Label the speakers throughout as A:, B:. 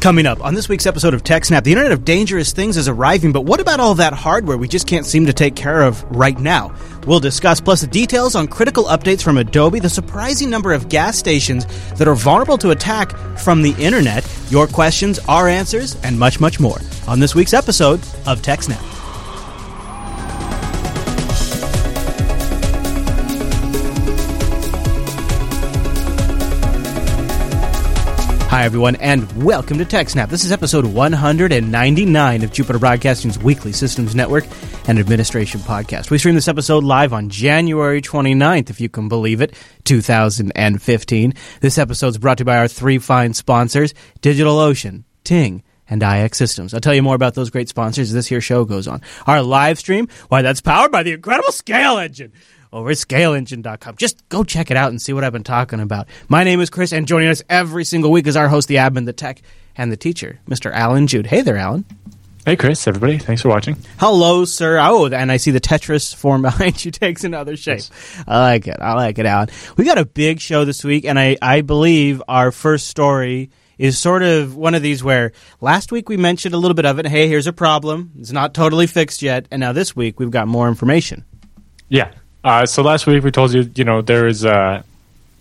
A: Coming up on this week's episode of TechSnap, the Internet of Dangerous Things is arriving, but what about all that hardware we just can't seem to take care of right now? We'll discuss, plus the details on critical updates from Adobe, the surprising number of gas stations that are vulnerable to attack from the Internet, your questions, our answers, and much, much more on this week's episode of TechSnap. Hi, everyone, and welcome to TechSnap. This is episode 199 of Jupiter Broadcasting's weekly systems network and administration podcast. We stream this episode live on January 29th, if you can believe it, 2015. This episode is brought to you by our three fine sponsors DigitalOcean, Ting, and iXsystems. I'll tell you more about those great sponsors as this here show goes on. Our live stream, why, that's powered by the incredible ScaleEngine over at scaleengine.com. Just go check it out and see what I've been talking about. My name is Chris, and joining us every single week is our host, the admin, the tech, and the teacher, Mr. Allan Jude. Hey there, Allan.
B: Hey, Chris, everybody. Thanks for watching.
A: Hello, sir. Oh, and I see the Tetris form behind you takes another shape. Yes. I like it. I like it, Allan. We got a big show this week, and I, I believe our first story is sort of one of these where last week we mentioned a little bit of it. Hey, here's a problem. It's not totally fixed yet. And now this week we've got more information.
B: Yeah. Uh, so last week we told you, you know, there is uh,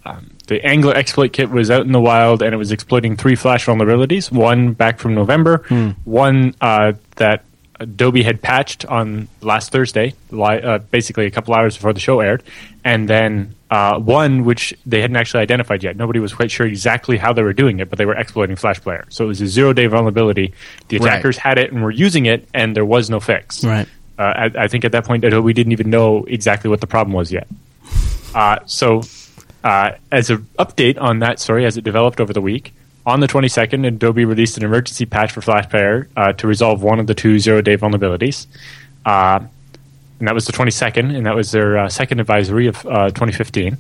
B: um, the Angler exploit kit was out in the wild and it was exploiting three flash vulnerabilities. One back from November, hmm. one uh, that Adobe had patched on last Thursday, li- uh, basically a couple hours before the show aired, and then uh, one which they hadn't actually identified yet. Nobody was quite sure exactly how they were doing it, but they were exploiting Flash Player. So it was a zero day vulnerability. The attackers right. had it and were using it, and there was no fix.
A: Right.
B: Uh, I, I, think at that point, Adobe didn't even know exactly what the problem was yet. Uh, so, uh, as an update on that story, as it developed over the week, on the 22nd, Adobe released an emergency patch for FlashPlayer uh, to resolve one of the two zero-day vulnerabilities. Uh, and that was the 22nd, and that was their uh, second advisory of 2015.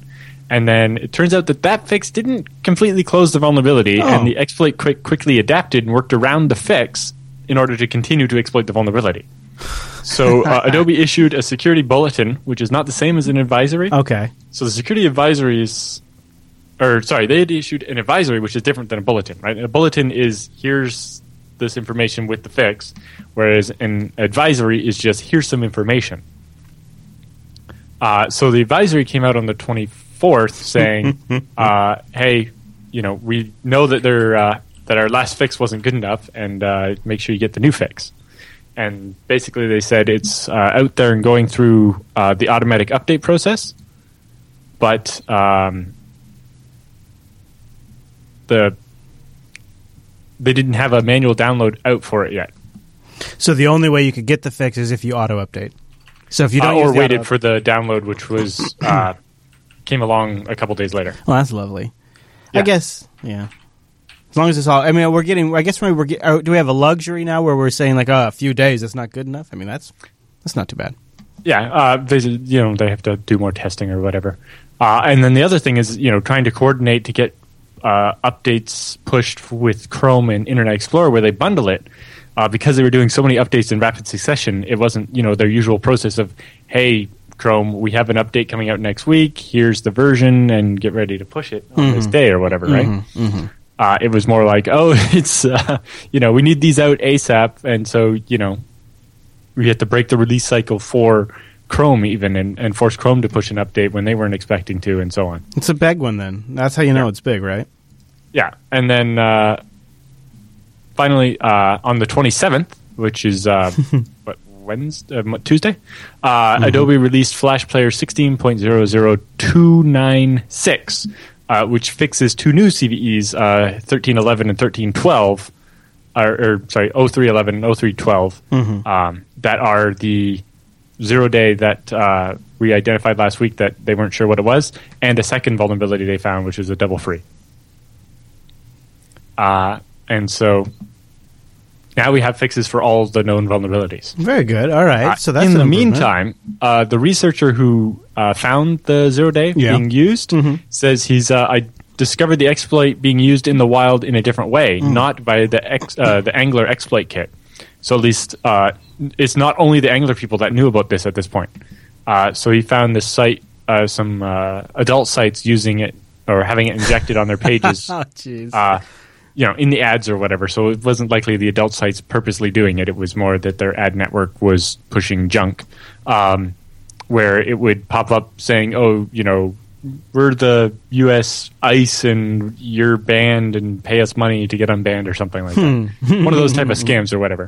B: And then it turns out that that fix didn't completely close the vulnerability, oh. and the exploit quick, quickly adapted and worked around the fix in order to continue to exploit the vulnerability. So uh, Adobe issued a security bulletin, which is not the same as an advisory.
A: Okay.
B: So the security advisories, or sorry, they had issued an advisory, which is different than a bulletin, right? a bulletin is here's this information with the fix, whereas an advisory is just here's some information. Uh, so the advisory came out on the 24th saying, uh, hey, you know, we know that there uh, that our last fix wasn't good enough, and uh, make sure you get the new fix and basically they said it's uh, out there and going through uh, the automatic update process, but um, the they didn't have a manual download out for it yet.
A: So the only way you could get the fix is if you auto update. So if you don't,
B: uh, or waited for the download, which was uh, came along a couple days later.
A: Well, that's lovely. Yeah. I guess, yeah. As long as it's all, I mean, we're getting. I guess we're. Get, uh, do we have a luxury now where we're saying like, oh, a few days that's not good enough? I mean, that's that's not too bad.
B: Yeah, uh, they, you know, they have to do more testing or whatever. Uh, and then the other thing is, you know, trying to coordinate to get uh, updates pushed with Chrome and Internet Explorer, where they bundle it. Uh, because they were doing so many updates in rapid succession, it wasn't, you know, their usual process of, hey, Chrome, we have an update coming out next week. Here's the version, and get ready to push it on mm-hmm. this day or whatever, right? Mm-hmm. Mm-hmm. Uh, it was more like, oh, it's uh, you know we need these out ASAP, and so you know we had to break the release cycle for Chrome even and, and force Chrome to push an update when they weren't expecting to, and so on.
A: It's a big one then. That's how you know yeah. it's big, right?
B: Yeah, and then uh, finally uh, on the twenty seventh, which is uh, what Wednesday, uh, Tuesday, mm-hmm. Adobe released Flash Player sixteen point zero zero two nine six uh, which fixes two new CVEs, uh, 1311 and 1312, or, or sorry, 0311 and 0312, mm-hmm. um, that are the zero day that uh, we identified last week that they weren't sure what it was, and a second vulnerability they found, which is a double free. Uh, and so now we have fixes for all the known vulnerabilities.
A: Very good. All right. Uh,
B: so that's in the meantime, uh, the researcher who uh, found the zero day yeah. being used mm-hmm. says he's uh, I discovered the exploit being used in the wild in a different way, mm. not by the ex, uh, the Angler exploit kit. So at least uh, it's not only the Angler people that knew about this at this point. so he found this site, some adult sites using it or having it injected on their pages.
A: oh, jeez
B: you know, in the ads or whatever. So it wasn't likely the adult sites purposely doing it. It was more that their ad network was pushing junk, um, where it would pop up saying, "Oh, you know, we're the U.S. ICE and you're banned and pay us money to get unbanned or something like that. One of those type of scams or whatever.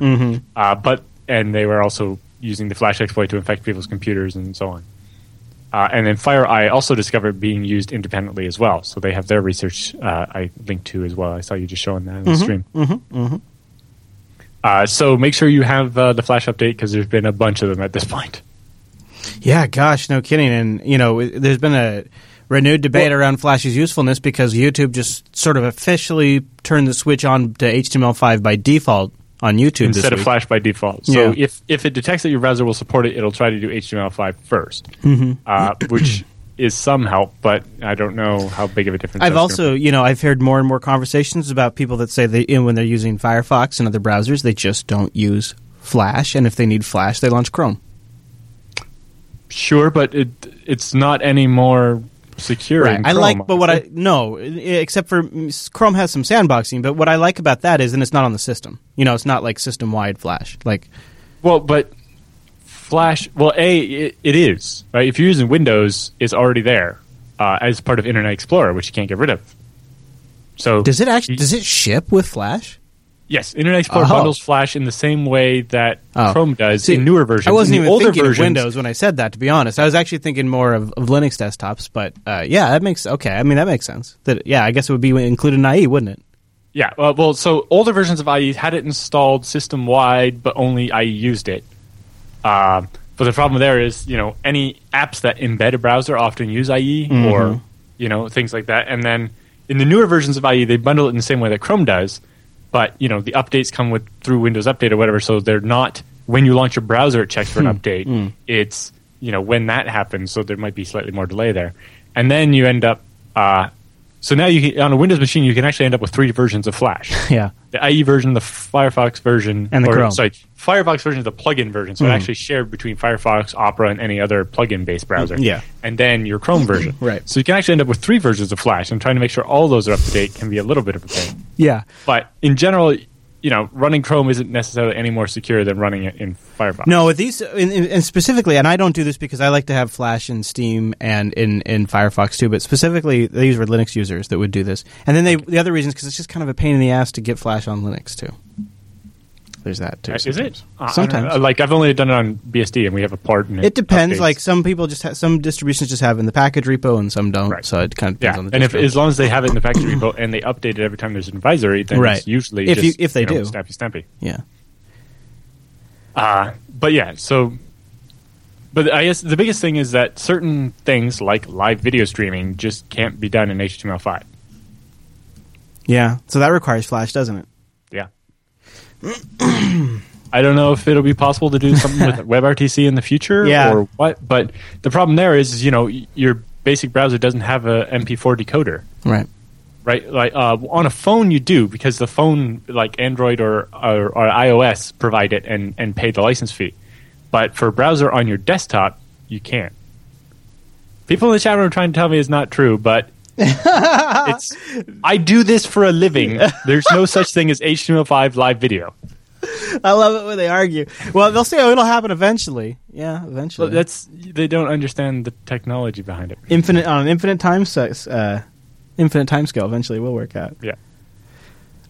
B: Uh, but and they were also using the Flash exploit to infect people's computers and so on. Uh, and then FireEye also discovered being used independently as well. So they have their research uh, I linked to as well. I saw you just showing that on the stream. Uh, so make sure you have uh, the Flash update because there's been a bunch of them at this point.
A: Yeah, gosh, no kidding. And you know, there's been a renewed debate around Flash's usefulness because YouTube just sort of officially turned the switch on to HTML5 by default on YouTube this
B: instead of. Flash by default. So
A: Yeah.
B: if if it detects that your browser will support it, it'll try to do HTML5 1st
A: Mm-hmm.
B: uh, which is some help, but I don't know how big of a difference.
A: I've also, you know, I've heard more and more conversations about people that say they, when they're using Firefox and other browsers, they just don't use Flash, and if they need Flash, they launch Chrome.
B: sure, but it it's not any more secure. in
A: I like, but what I no, except for mm, Chrome has some sandboxing. But what I like about that is, and it's not on the system. You know, it's not like system wide Flash. Like,
B: well, but Flash. Well, a it, it is right. If you're using Windows, it's already there uh, as part of Internet Explorer, which you can't get rid of. So
A: does it actually does it ship with Flash?
B: Yes, Internet Explorer
A: Oh.
B: bundles Flash in the same way that
A: Oh.
B: Chrome does
A: See,
B: in newer versions.
A: I wasn't even
B: older
A: thinking
B: versions,
A: of Windows when I said that. To be honest, I was actually thinking more of, of Linux desktops. But uh, yeah, that makes okay. I mean, that makes sense. That yeah, I guess it would be included in IE, wouldn't it?
B: Yeah, well, well, so older versions of IE had it installed system wide, but only IE used it. Um, but the problem there is, you know, any apps that embed a browser often use IE
A: Mm-hmm.
B: or you know things like that. And then in the newer versions of IE, they bundle it in the same way that Chrome does. But you know, the updates come with through Windows Update or whatever, so they're not when you launch your browser, it checks for an
A: Hmm.
B: update. It's you know when that happens, so there might be slightly more delay there. And then you end up. Uh, so now you can, on a Windows machine, you can actually end up with three versions of Flash
A: Yeah.
B: the IE version, the Firefox version,
A: And the
B: or,
A: Chrome.
B: Sorry, Firefox version is the plugin version, so it mm. actually shared between Firefox, Opera, and any other plugin-based mm, browser.
A: Yeah.
B: and then your Chrome version.
A: Right.
B: So you can actually end up with three versions of Flash. And trying to make sure all those are up to date can be a little bit of a pain.
A: Yeah.
B: But in general, you know, running Chrome isn't necessarily any more secure than running it in Firefox.
A: No, with these, in, in, and specifically, and I don't do this because I like to have Flash in Steam and in, in Firefox too. But specifically, these were Linux users that would do this, and then they the other reason is because it's just kind of a pain in the ass to get Flash on Linux too. There's that too.
B: Uh, Is it?
A: sometimes.
B: Uh,
A: Sometimes.
B: Like I've only done it on BSD, and we have a part in it.
A: It depends.
B: updates.
A: Like some people just ha- some distributions just have in the package repo, and some don't.
B: Right.
A: So it kind of depends
B: Yeah,
A: on the
B: and if as long as they have it in the package repo and they update it every time there's an advisory, then
A: Right.
B: it's usually
A: If you- if they
B: know,
A: do.
B: stampy stampy.
A: yeah.
B: Uh, but yeah, so. But I guess the biggest thing is that certain things like live video streaming just can't be done in HTML5.
A: Yeah. So that requires Flash, doesn't it?
B: I don't know if it'll be possible to do something with WebRTC in the future
A: Yeah.
B: or what, but the problem there is, you know, your basic browser doesn't have a MP4 decoder.
A: Right.
B: right? Like uh, on a phone, you do because the phone, like Android or, or, or iOS, provide it and, and pay the license fee. But for a browser on your desktop, you can't. People in the chat room are trying to tell me it's not true, but it's. I do this for a living. There's no such thing as HTML5 live video.
A: I love it when they argue. Well, they'll say, "Oh, it'll happen eventually." Yeah, eventually.
B: But that's they don't understand the technology behind it.
A: infinite on an infinite time s- uh, infinite time scale. Eventually, will work out.
B: Yeah.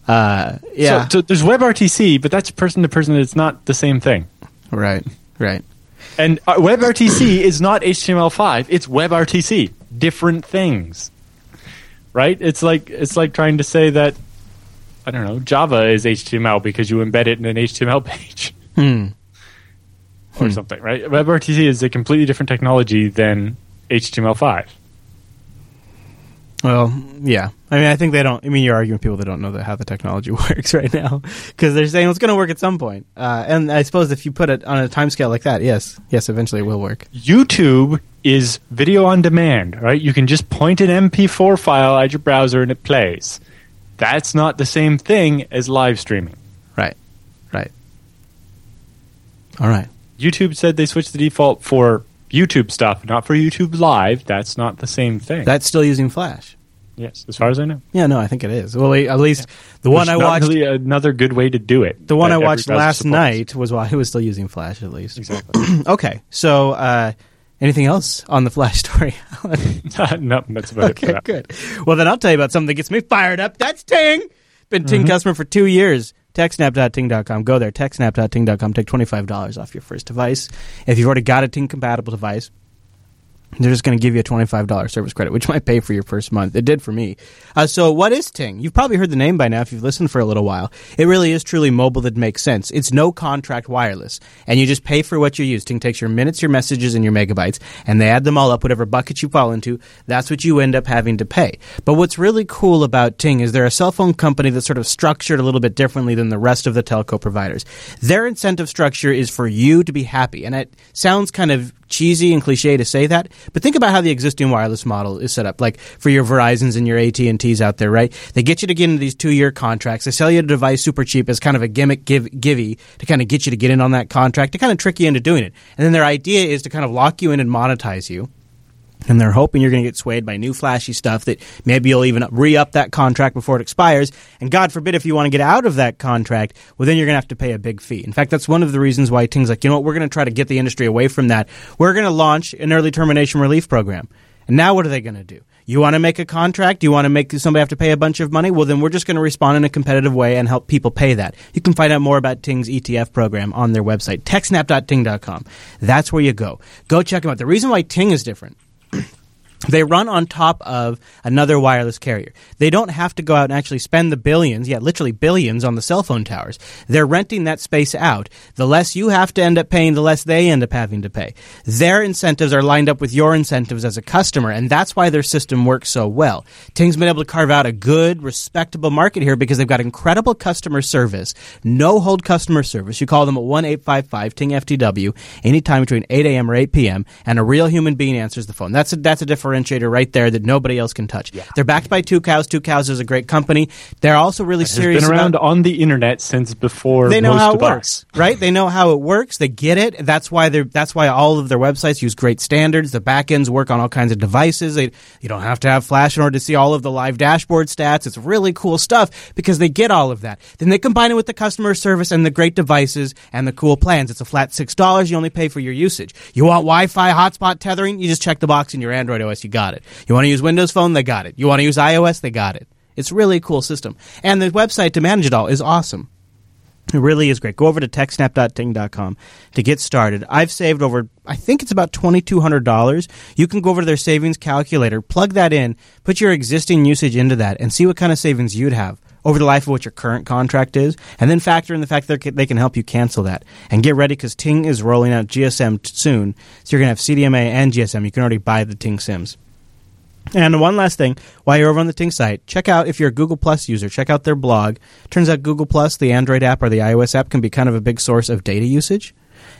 A: Uh, yeah.
B: So, so there's WebRTC, but that's person to person. It's not the same thing.
A: right. Right.
B: And uh, WebRTC is not HTML5. It's WebRTC. Different things, right? It's like it's like trying to say that I don't know Java is HTML because you embed it in an HTML page
A: Hmm.
B: or something, right? WebRTC is a completely different technology than HTML5.
A: Well, yeah. I mean, I think they don't. I mean, you're arguing with people that don't know that how the technology works right now because they're saying it's going to work at some point. Uh, and I suppose if you put it on a time scale like that, yes, yes, eventually it will work.
B: YouTube is video on demand, right? You can just point an MP4 file at your browser and it plays. That's not the same thing as live streaming.
A: Right. Right. All right.
B: YouTube said they switched the default for YouTube stuff, not for YouTube Live. That's not the same thing.
A: That's still using Flash.
B: Yes, as far as I know.
A: Yeah, no, I think it is. Well, at least the one I watched,
B: really another good way to do it.
A: the one I watched last
B: supports.
A: night was while I was still using Flash, at least.
B: Exactly.
A: okay, so uh, anything else on the Flash story?
B: Uh, no, that's about it.
A: Okay, good. Well, then I'll tell you about something that gets me fired up. That's Ting. Been Ting mm-hmm. customer for two years. TechSnap.ting.com. Go there. TechSnap.ting.com. Take $25 off your first device. If you've already got a Ting compatible device, they're just going to give you a $25 service credit, which might pay for your first month. It did for me. Uh, so, what is Ting? You've probably heard the name by now if you've listened for a little while. It really is truly mobile that makes sense. It's no contract wireless, and you just pay for what you use. Ting takes your minutes, your messages, and your megabytes, and they add them all up, whatever bucket you fall into. That's what you end up having to pay. But what's really cool about Ting is they're a cell phone company that's sort of structured a little bit differently than the rest of the telco providers. Their incentive structure is for you to be happy, and it sounds kind of cheesy and cliche to say that, but think about how the existing wireless model is set up. Like for your Verizons and your AT and T's out there, right? They get you to get into these two-year contracts. They sell you a device super cheap as kind of a gimmick give givey to kind of get you to get in on that contract to kind of trick you into doing it. And then their idea is to kind of lock you in and monetize you. And they're hoping you're going to get swayed by new flashy stuff that maybe you'll even re up that contract before it expires. And God forbid if you want to get out of that contract, well, then you're going to have to pay a big fee. In fact, that's one of the reasons why Ting's like, you know what, we're going to try to get the industry away from that. We're going to launch an early termination relief program. And now what are they going to do? You want to make a contract? You want to make somebody have to pay a bunch of money? Well, then we're just going to respond in a competitive way and help people pay that. You can find out more about Ting's ETF program on their website, techsnap.ting.com. That's where you go. Go check them out. The reason why Ting is different they run on top of another wireless carrier. They don't have to go out and actually spend the billions, yeah, literally billions on the cell phone towers. They're renting that space out. The less you have to end up paying, the less they end up having to pay. Their incentives are lined up with your incentives as a customer, and that's why their system works so well. Ting's been able to carve out a good, respectable market here because they've got incredible customer service, no hold customer service. You call them at 1 855 Ting FTW anytime between 8 a.m. or 8 p.m., and a real human being answers the phone. That's a, that's a differentiator right there that nobody else can touch. They're backed by Tucows. Two Cows is a great company. They're also really serious
B: been around
A: about
B: on the internet since before
A: they know
B: most
A: how it works,
B: us.
A: right? They know how it works. They get it. That's why they're. That's why all of their websites use great standards. The backends work on all kinds of devices. They, you don't have to have Flash in order to see all of the live dashboard stats. It's really cool stuff because they get all of that. Then they combine it with the customer service and the great devices and the cool plans. It's a flat six dollars. You only pay for your usage. You want Wi-Fi hotspot tethering? You just check the box in your Android OS. You got it. You want to use Windows Phone? They got it. You want to use iOS? They got it. It's really a cool system. And the website to manage it all is awesome. It really is great. Go over to techsnap.ting.com to get started. I've saved over, I think it's about $2,200. You can go over to their savings calculator, plug that in, put your existing usage into that, and see what kind of savings you'd have over the life of what your current contract is, and then factor in the fact that they can help you cancel that. And get ready because Ting is rolling out GSM t- soon, so you're going to have CDMA and GSM. You can already buy the Ting Sims. And one last thing, while you're over on the Ting site, check out if you're a Google Plus user, check out their blog. Turns out Google Plus, the Android app or the iOS app, can be kind of a big source of data usage.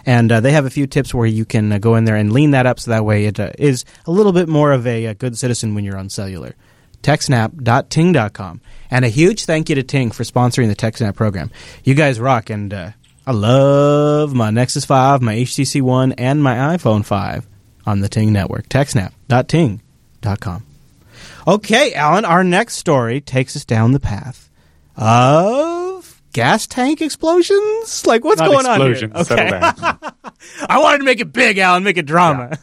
A: And uh, they have a few tips where you can uh, go in there and lean that up so that way it uh, is a little bit more of a, a good citizen when you're on cellular. TechSnap.ting.com. And a huge thank you to Ting for sponsoring the TechSnap program. You guys rock, and uh, I love my Nexus 5, my HTC One, and my iPhone 5 on the Ting network. TechSnap.ting.com. Okay, Alan, our next story takes us down the path of gas tank explosions. Like, what's
B: Not
A: going
B: explosions.
A: on here?
B: down.
A: I wanted to make it big, Alan, make it drama.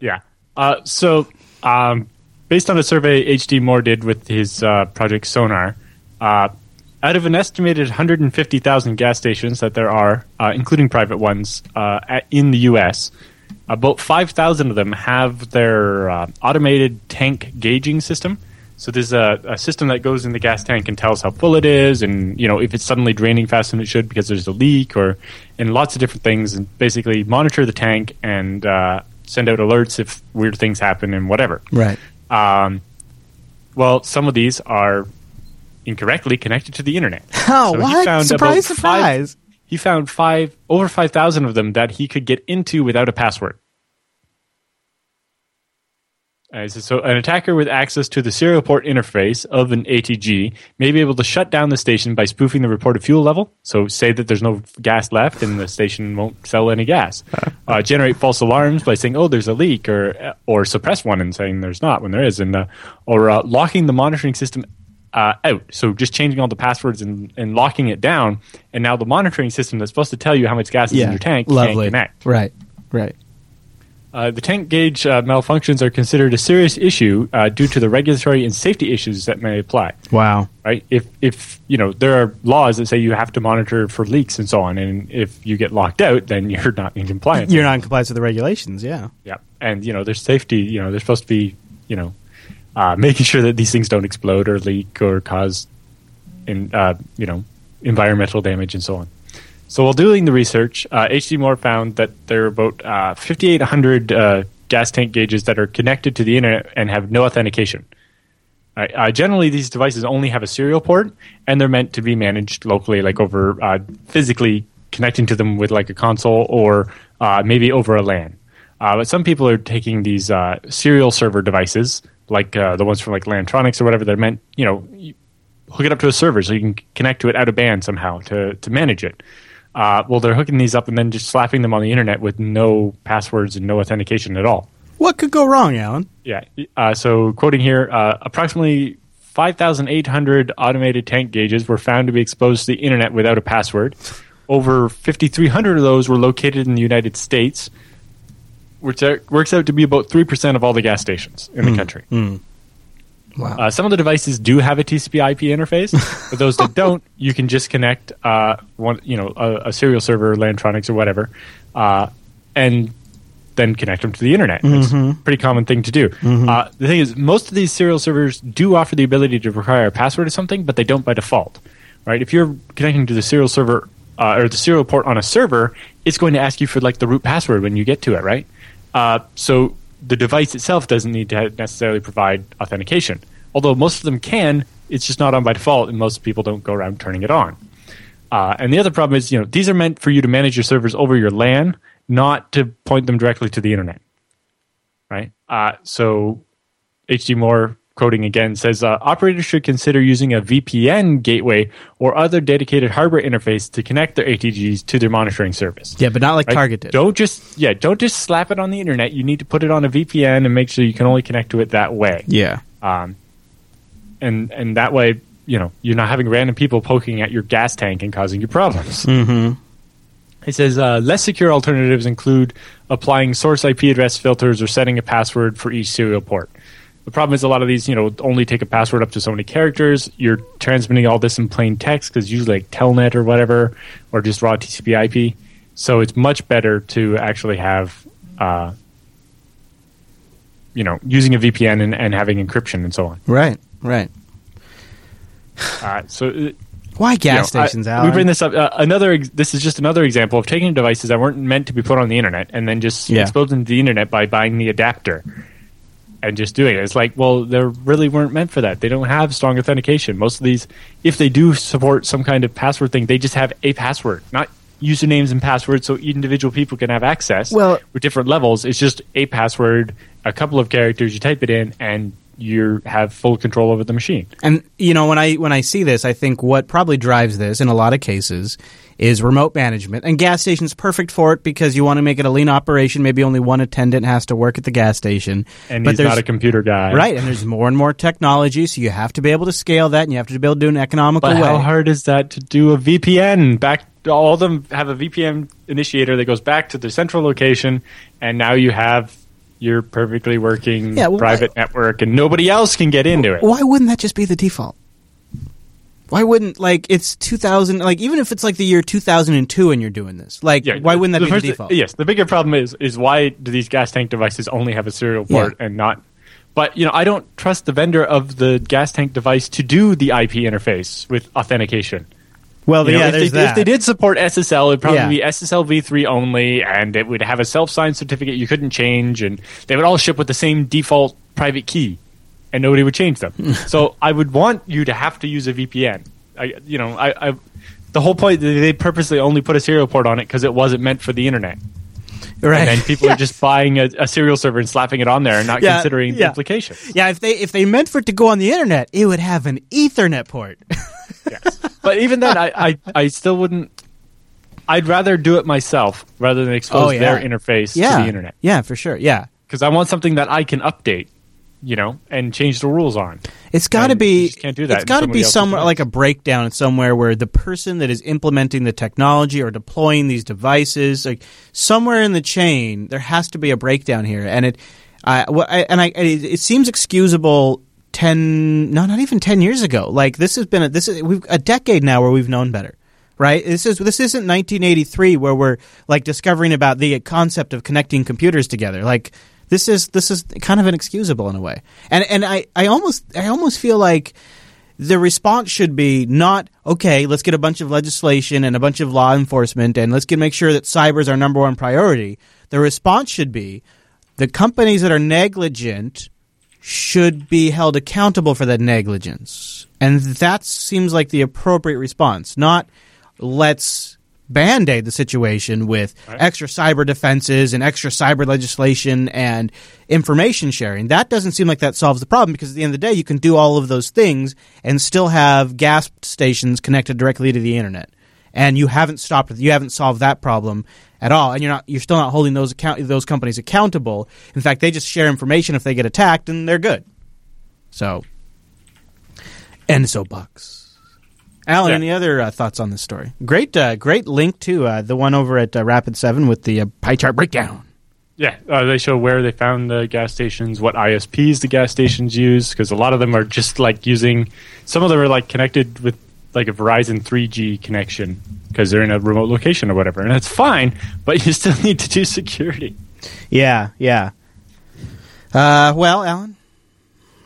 B: yeah. Uh, so, um, based on a survey HD Moore did with his uh, project Sonar, uh, out of an estimated 150,000 gas stations that there are, uh, including private ones, uh, at, in the U.S., about 5,000 of them have their uh, automated tank gauging system. So there's a, a system that goes in the gas tank and tells how full it is, and you know if it's suddenly draining faster than it should because there's a leak, or and lots of different things, and basically monitor the tank and uh, send out alerts if weird things happen and whatever.
A: right.
B: Um, well, some of these are incorrectly connected to the internet.
A: Oh,
B: So
A: what? surprise, surprise.
B: Five, he found five over five thousand of them that he could get into without a password. It says, so an attacker with access to the serial port interface of an ATG may be able to shut down the station by spoofing the reported fuel level. So say that there's no gas left and the station won't sell any gas. Uh, generate false alarms by saying, "Oh, there's a leak," or or suppress one and saying there's not when there is, and uh, or uh, locking the monitoring system uh, out. So just changing all the passwords and, and locking it down, and now the monitoring system that's supposed to tell you how much gas is in your tank
A: lovely.
B: can't connect.
A: Right, right.
B: Uh, the tank gauge uh, malfunctions are considered a serious issue uh, due to the regulatory and safety issues that may apply.
A: Wow.
B: Right? If if you know there are laws that say you have to monitor for leaks and so on, and if you get locked out, then you're not in compliance.
A: You're not in compliance with the regulations. Yeah.
B: Yeah, and you know there's safety. You know they're supposed to be you know uh, making sure that these things don't explode or leak or cause in uh, you know environmental damage and so on. So while doing the research, uh, HD Moore found that there are about uh, 5,800 uh, gas tank gauges that are connected to the internet and have no authentication. Uh, generally, these devices only have a serial port, and they're meant to be managed locally, like over uh, physically connecting to them with like a console or uh, maybe over a LAN. Uh, but some people are taking these uh, serial server devices, like uh, the ones from like Lantronix or whatever. They're meant, you know, you hook it up to a server so you can connect to it out of band somehow to to manage it. Uh, well, they're hooking these up and then just slapping them on the internet with no passwords and no authentication at all.
A: What could go wrong, Alan?
B: Yeah. Uh, so, quoting here, uh, approximately 5,800 automated tank gauges were found to be exposed to the internet without a password. Over 5,300 of those were located in the United States, which works out to be about 3% of all the gas stations in the country.
A: Wow.
B: Uh, some of the devices do have a TCP/IP interface, but those that don't, you can just connect uh, one, you know, a, a serial server, Lantronix or whatever, uh, and then connect them to the internet. It's a pretty common thing to do. Uh, the thing is, most of these serial servers do offer the ability to require a password or something, but they don't by default. Right? If you're connecting to the serial server uh, or the serial port on a server, it's going to ask you for like the root password when you get to it, right? Uh, so the device itself doesn't need to necessarily provide authentication. Although most of them can, it's just not on by default, and most people don't go around turning it on. Uh, and the other problem is, you know, these are meant for you to manage your servers over your LAN, not to point them directly to the internet. Right? Uh, so, HD Moore quoting again says uh, operators should consider using a VPN gateway or other dedicated hardware interface to connect their ATGs to their monitoring service.
A: yeah, but not like
B: Right?
A: Target did.
B: Don't just yeah, don't just slap it on the internet. You need to put it on a VPN and make sure you can only connect to it that way.
A: Yeah.
B: Um, and and that way, you know, you're not having random people poking at your gas tank and causing you problems.
A: Mm-hmm.
B: It says uh, less secure alternatives include applying source IP address filters or setting a password for each serial port. The problem is a lot of these, you know, only take a password up to so many characters. You're transmitting all this in plain text because usually like Telnet or whatever, or just raw TCP/IP. So it's much better to actually have, uh, you know, using a VPN and, and having encryption and so on.
A: Right. Right.
B: Uh, so uh,
A: Why gas
B: you know,
A: stations, Alan?
B: We bring this up. Uh, another. Ex- this is just another example of taking devices that weren't meant to be put on the internet and then just
A: Yeah.
B: exposing to the internet by buying the adapter and just doing it. It's like, well, they really weren't meant for that. They don't have strong authentication. Most of these, if they do support some kind of password thing, they just have a password, not usernames and passwords, so individual people can have access.
A: Well-
B: with different levels, it's just a password, a couple of characters. You type it in, and you have full control over the machine.
A: And you know, when I when I see this, I think what probably drives this in a lot of cases is remote management. And gas stations perfect for it because you want to make it a lean operation. Maybe only one attendant has to work at the gas station.
B: And
A: but
B: he's not a computer guy,
A: right, and there's more and more technology, so you have to be able to scale that, and you have to be able to do an economical
B: But
A: way.
B: how hard is that to do a VPN? Back, all of them have a VPN initiator that goes back to the central location, and now you have your perfectly working
A: Yeah, well,
B: private network, and nobody else can get into it.
A: Why wouldn't that just be the default? Why wouldn't like it's 2000 like even if it's like the year 2002 and you're doing this like why wouldn't that
B: the
A: be
B: first-
A: the default?
B: Yes, the bigger problem is is why do these gas tank devices only have a serial port
A: Yeah.
B: and not? But you know, I don't trust the vendor of the gas tank device to do the IP interface with authentication.
A: Well,
B: You know,
A: yeah,
B: if,
A: there's
B: they,
A: that.
B: if they did support SSL, it'd probably
A: Yeah.
B: be SSL v3 only, and it would have a self-signed certificate you couldn't change, and they would all ship with the same default private key, and nobody would change them. so I would want you to have to use a VPN. I, you know, I, I the whole point they purposely only put a serial port on it because it wasn't meant for the internet.
A: Right.
B: And then people are just buying a, a serial server and slapping it on there and not
A: Yeah,
B: considering the
A: yeah.
B: implications.
A: Yeah, if they if they meant for it to go on the internet, it would have an Ethernet port.
B: Yes. But even then, I, I, I still wouldn't. I'd rather do it myself rather than expose
A: Oh, yeah.
B: their interface
A: yeah,
B: to the internet
A: Yeah, for sure. Yeah,
B: because I want something that I can update, you know, and change the rules on.
A: It's got to
B: And
A: be.
B: you just can't do that
A: It's
B: in
A: got to
B: somebody
A: be
B: else's
A: somewhere
B: device.
A: like a breakdown somewhere where the person that is implementing the technology or deploying these devices, like somewhere in the chain, there has to be a breakdown here, and it. I and I, it, it seems excusable. Ten, no, not even ten years ago. Like this has been a, this is we've a decade now where we've known better, right? This is this isn't 1983 where we're like discovering about the concept of connecting computers together. Like this is this is kind of inexcusable in a way, and and I, I almost I almost feel like the response should be not okay. Let's get a bunch of legislation and a bunch of law enforcement, and let's get make sure that cyber is our number one priority. The response should be the companies that are negligent should be held accountable for that negligence, and that seems like the appropriate response. Not let's band aid the situation with
B: Right.
A: extra cyber defenses and extra cyber legislation and information sharing. That doesn't seem like that solves the problem because at the end of the day, you can do all of those things and still have gas stations connected directly to the internet. And you haven't stopped. You haven't solved that problem at all, and you're not. You're still not holding those account those companies accountable. In fact, they just share information if they get attacked, and they're good. So, and so bucks. Alan,
B: Yeah.
A: any other uh, thoughts on this story? Great, uh, great link to uh, the one over at uh, Rapid7 with the uh, pie chart breakdown.
B: Yeah, uh, they show where they found the gas stations, what ISPs the gas stations use, because a lot of them are just like using. Some of them are like connected with like a Verizon 3G connection because they're in a remote location or whatever, and that's fine. But you still need to do security.
A: Yeah, yeah. Uh, well, Alan,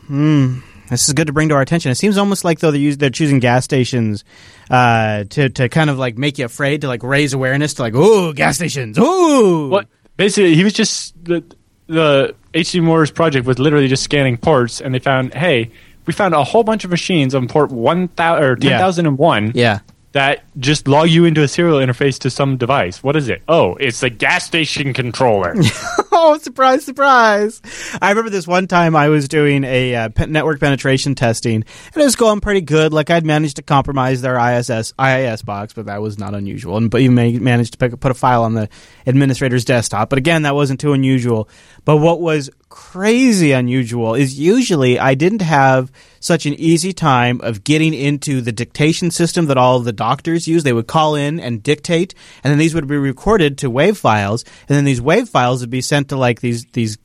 A: hmm, this is good to bring to our attention. It seems almost like though they're, us- they're choosing gas stations uh, to to kind of like make you afraid to like raise awareness to like ooh gas stations ooh
B: What basically he was just the the HD Moore's project was literally just scanning ports, and they found hey, we found a whole bunch of machines on port one thousand or ten
A: Yeah.
B: thousand and one.
A: yeah
B: that just log you into a serial interface to some device. What is it? Oh, it's a gas station controller.
A: oh, surprise, surprise. I remember this one time I was doing a uh, pe- network penetration testing, and it was going pretty good. Like, I'd managed to compromise their ISS, IIS box, but that was not unusual. And, but you may, managed to pick, put a file on the administrator's desktop. But again, that wasn't too unusual. But what was crazy unusual is usually I didn't have such an easy time of getting into the dictation system that all the doctors use. They would call in and dictate, and then these would be recorded to WAV files, and then these WAV files would be sent to like these these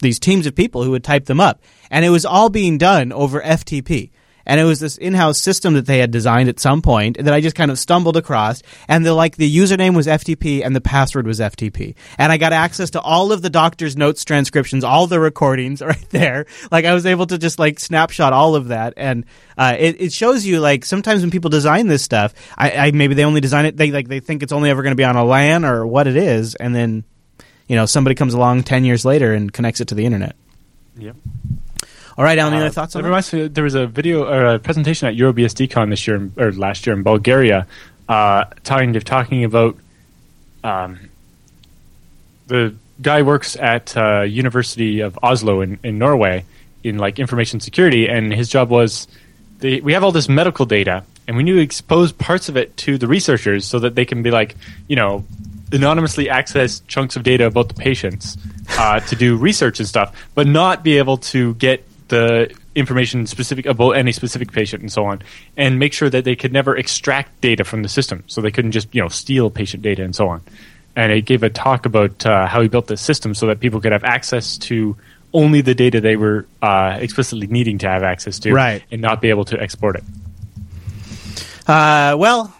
A: these teams of people who would type them up, and it was all being done over FTP. And it was this in-house system that they had designed at some point that I just kind of stumbled across. And the like the username was FTP and the password was FTP. And I got access to all of the doctor's notes transcriptions, all the recordings right there. Like I was able to just like snapshot all of that. And uh, it, it shows you like sometimes when people design this stuff, I, I maybe they only design it they like they think it's only ever going to be on a LAN or what it is, and then you know somebody comes along ten years later and connects it to the internet.
B: yep.
A: All right, Alan, any
B: Uh,
A: other thoughts on
B: it
A: that?
B: reminds me, there was a video or a presentation at EuroBSDCon this year in- or last year in Bulgaria, uh, talking talking about um, the guy works at uh, University of Oslo in, in Norway in like information security, and his job was they, we have all this medical data, and we need to expose parts of it to the researchers so that they can be like, you know, anonymously access chunks of data about the patients uh, to do research and stuff, but not be able to get the information specific about any specific patient and so on, and make sure that they could never extract data from the system, so they couldn't just you know steal patient data and so on. And it gave a talk about uh, how he built the system so that people could have access to only the data they were uh, explicitly needing to have access to,
A: Right.
B: and not be able to export it.
A: Uh, well,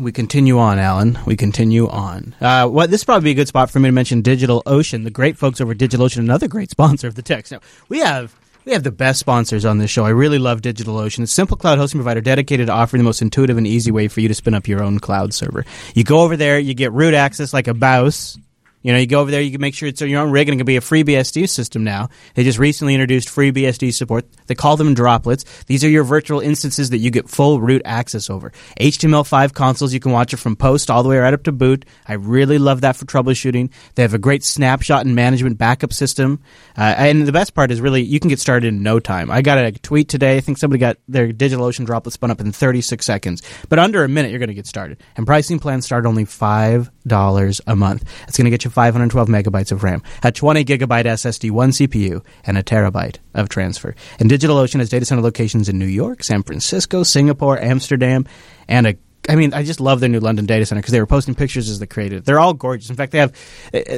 A: we continue on, Alan. We continue on. Uh, what this probably be a good spot for me to mention DigitalOcean, the great folks over at DigitalOcean, another great sponsor of the text. Now we have. We have the best sponsors on this show. I really love DigitalOcean. It's a simple cloud hosting provider dedicated to offering the most intuitive and easy way for you to spin up your own cloud server. You go over there, you get root access like a BIOS, You know, you go over there, you can make sure it's on your own rig, and it can be a FreeBSD system now. They just recently introduced FreeBSD support. They call them droplets. These are your virtual instances that you get full root access over. HTML5 consoles, you can watch it from post all the way right up to boot. I really love that for troubleshooting. They have a great snapshot and management backup system. Uh, and the best part is really, you can get started in no time. I got a tweet today. I think somebody got their DigitalOcean droplet spun up in 36 seconds. But under a minute, you're going to get started. And pricing plans start only $5 a month. It's going to get you 512 megabytes of RAM, a 20 gigabyte SSD, one CPU, and a terabyte of transfer. And DigitalOcean has data center locations in New York, San Francisco, Singapore, Amsterdam, and a I mean, I just love their new London data center because they were posting pictures as they created. it. They're all gorgeous. In fact, they have.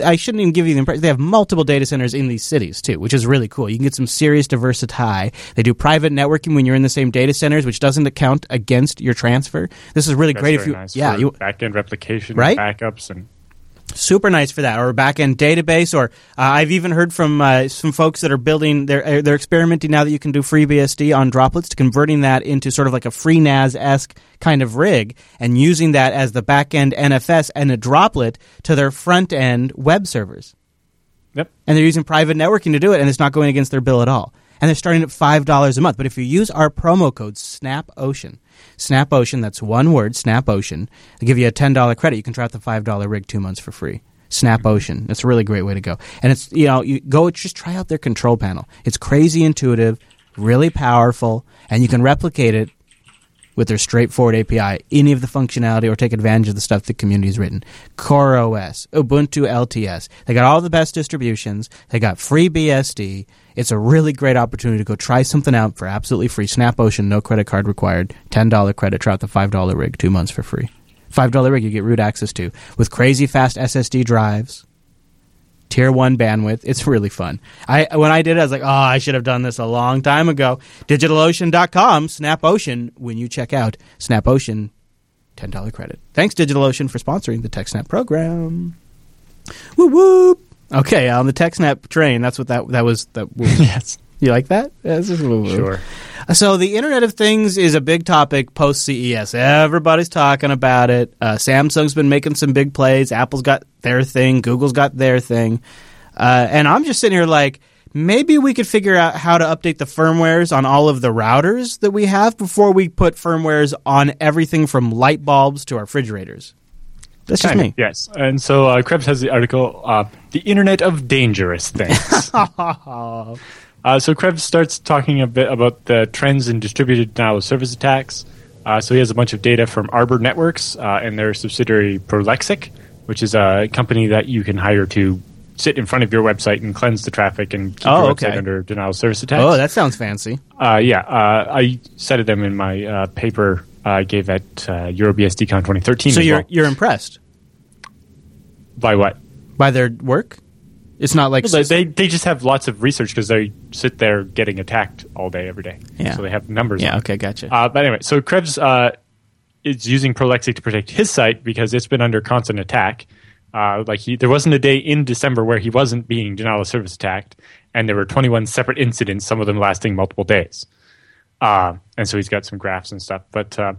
A: I shouldn't even give you the impression they have multiple data centers in these cities too, which is really cool. You can get some serious diversity. They do private networking when you're in the same data centers, which doesn't account against your transfer. This is really
B: That's
A: great if you,
B: nice
A: yeah,
B: for
A: you
B: back-end replication,
A: Right?
B: backups, and
A: super nice for that or a back-end database or uh, i've even heard from uh, some folks that are building they're, uh, they're experimenting now that you can do FreeBSD on droplets to converting that into sort of like a FreeNAS-esque kind of rig and using that as the back-end nfs and a droplet to their front-end web servers.
B: Yep.
A: and they're using private networking to do it and it's not going against their bill at all. And they're starting at $5 a month. But if you use our promo code snapocean snapocean that's one word snapocean they give you a $10 credit. You can try out the $5 rig two months for free. Snap mm-hmm. ocean that's a really great way to go. And it's you know you go just try out their control panel. It's crazy intuitive really powerful and you can replicate it with their straightforward API, any of the functionality, or take advantage of the stuff the community's written. CoreOS, Ubuntu LTS. They got all the best distributions. They got FreeBSD. It's a really great opportunity to go try something out for absolutely free. Snap Ocean, no credit card required. $10 credit, try out the $5 rig, two months for free. $5 rig you get root access to with crazy fast SSD drives tier one bandwidth. It's really fun. I when I did it, I was like, oh, I should have done this a long time ago. DigitalOcean.com, SnapOcean. When you check out SnapOcean, ten dollar credit. Thanks DigitalOcean for sponsoring the TechSnap program. Woo whoop. Okay, on the TechSnap train. That's what that that was. That woo.
B: yes,
A: you like that? Yeah, this is woo woo.
B: sure.
A: So the Internet of Things is a big topic post CES. Everybody's talking about it. Uh, Samsung's been making some big plays. Apple's got their thing. Google's got their thing. Uh, and I'm just sitting here like, maybe we could figure out how to update the firmwares on all of the routers that we have before we put firmwares on everything from light bulbs to our refrigerators. That's just
B: Kind of,
A: me.
B: Yes, and so uh, Krebs has the article, uh, "The Internet of Dangerous Things." uh, so Krebs starts talking a bit about the trends in distributed denial of service attacks. Uh, so he has a bunch of data from Arbor Networks uh, and their subsidiary Prolexic, which is a company that you can hire to sit in front of your website and cleanse the traffic and keep
A: Oh,
B: your
A: okay.
B: under denial of service attacks.
A: Oh, that sounds fancy.
B: Uh, yeah, uh, I cited them in my uh, paper I gave at uh, EuroBSDCon 2013.
A: So you're
B: well.
A: you're impressed
B: by what?
A: by their work? It's not like
B: They, they they just have lots of research because they sit there getting attacked all day every day.
A: Yeah.
B: So they have numbers.
A: yeah. Okay, gotcha.
B: Uh, but anyway, so Krebs uh, is using Prolexic to protect his site because it's been under constant attack. Uh, like he, there wasn't a day in December where he wasn't being denial of service attacked, and there were 21 separate incidents, some of them lasting multiple days. Uh, and so he's got some graphs and stuff. But uh,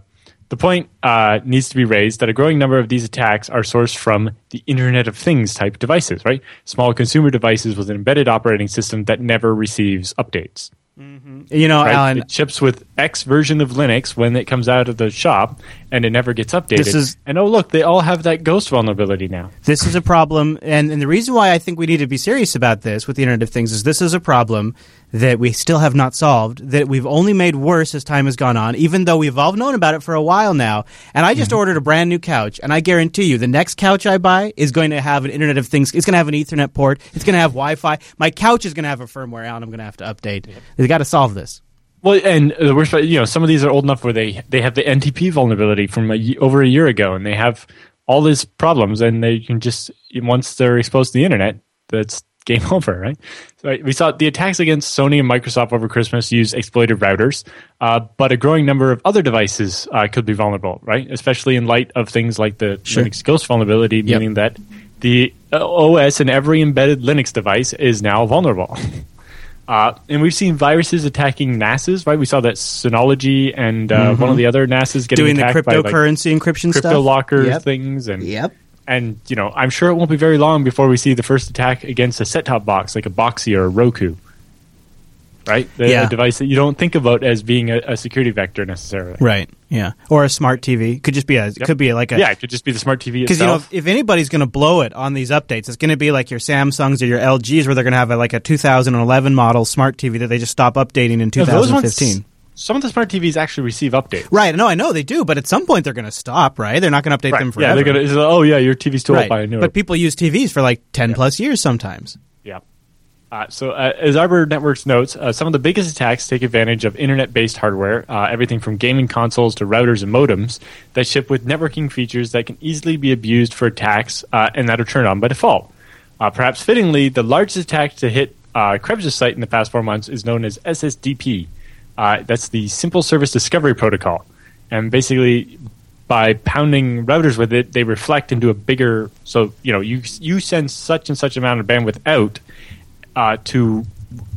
B: the point uh, needs to be raised that a growing number of these attacks are sourced from the Internet of Things type devices, right? Small consumer devices with an embedded operating system that never receives updates.
A: you know,
B: Right?
A: Alan,
B: it ships with X version of Linux when it comes out of the shop, and it never gets updated.
A: This is-
B: and oh look, they all have that ghost vulnerability now.
A: this is a problem, and, and the reason why I think we need to be serious about this with the Internet of Things is this is a problem that we still have not solved, that we've only made worse as time has gone on, even though we've all known about it for a while now. And I just mm-hmm. ordered a brand new couch, and I guarantee you, the next couch I buy is going to have an Internet of Things. It's going to have an Ethernet port. It's going to have Wi-Fi. My couch is going to have a firmware out. I'm going to have to update. They got to solve this.
B: Well, and the worst, part, you know, some of these are old enough where they they have the NTP vulnerability from a, over a year ago, and they have all these problems, and they can just once they're exposed to the internet, that's game over, right? So we saw the attacks against Sony and Microsoft over Christmas use exploited routers, uh, but a growing number of other devices uh, could be vulnerable, right? Especially in light of things like the
A: Sure.
B: Linux Ghost vulnerability,
A: Yep.
B: meaning that the uh, OS in every embedded Linux device is now vulnerable. Uh, and we've seen viruses attacking NASes, right? We saw that Synology and uh, one of the other NASes getting
A: Mm-hmm. Doing the
B: attacked by like,
A: cryptocurrency encryption
B: crypto
A: stuff.
B: locker
A: Yep.
B: things, and
A: Yep.
B: and you know, I'm sure it won't be very long before we see the first attack against a set-top box like a Boxee or a Roku. Right, the,
A: Yeah.
B: a device that you don't think about as being a, a security vector necessarily.
A: Right. Yeah. Or a smart TV could just be a could be like a
B: Yeah, it could just be the smart TV
A: Because you know, if, if anybody's going to blow it on these updates, it's going to be like your Samsungs or your LGs, where they're going to have a, like a 2011 model smart TV that they just stop updating in
B: No, those ones-
A: 2015.
B: some of the smart TVs actually receive updates.
A: Right? No, I know they do, but at some point they're going to stop. Right? They're not going to update them forever.
B: Yeah, they're gonna. Oh yeah, your TV's too old.
A: right.
B: Buy a newer.
A: But people use TVs for like 10 plus years sometimes.
B: Yeah. Uh, so, uh, as Arbor Networks notes, uh, some of the biggest attacks take advantage of internet-based hardware, uh, everything from gaming consoles to routers and modems that ship with networking features that can easily be abused for attacks uh, and that are turned on by default. Uh, perhaps fittingly, the largest attack to hit uh, Krebs' site in the past four months is known as SSDP. That's the Simple Service Discovery Protocol, and basically by pounding routers with it, they reflect into a bigger. So you know, you you send such and such amount of bandwidth out uh, to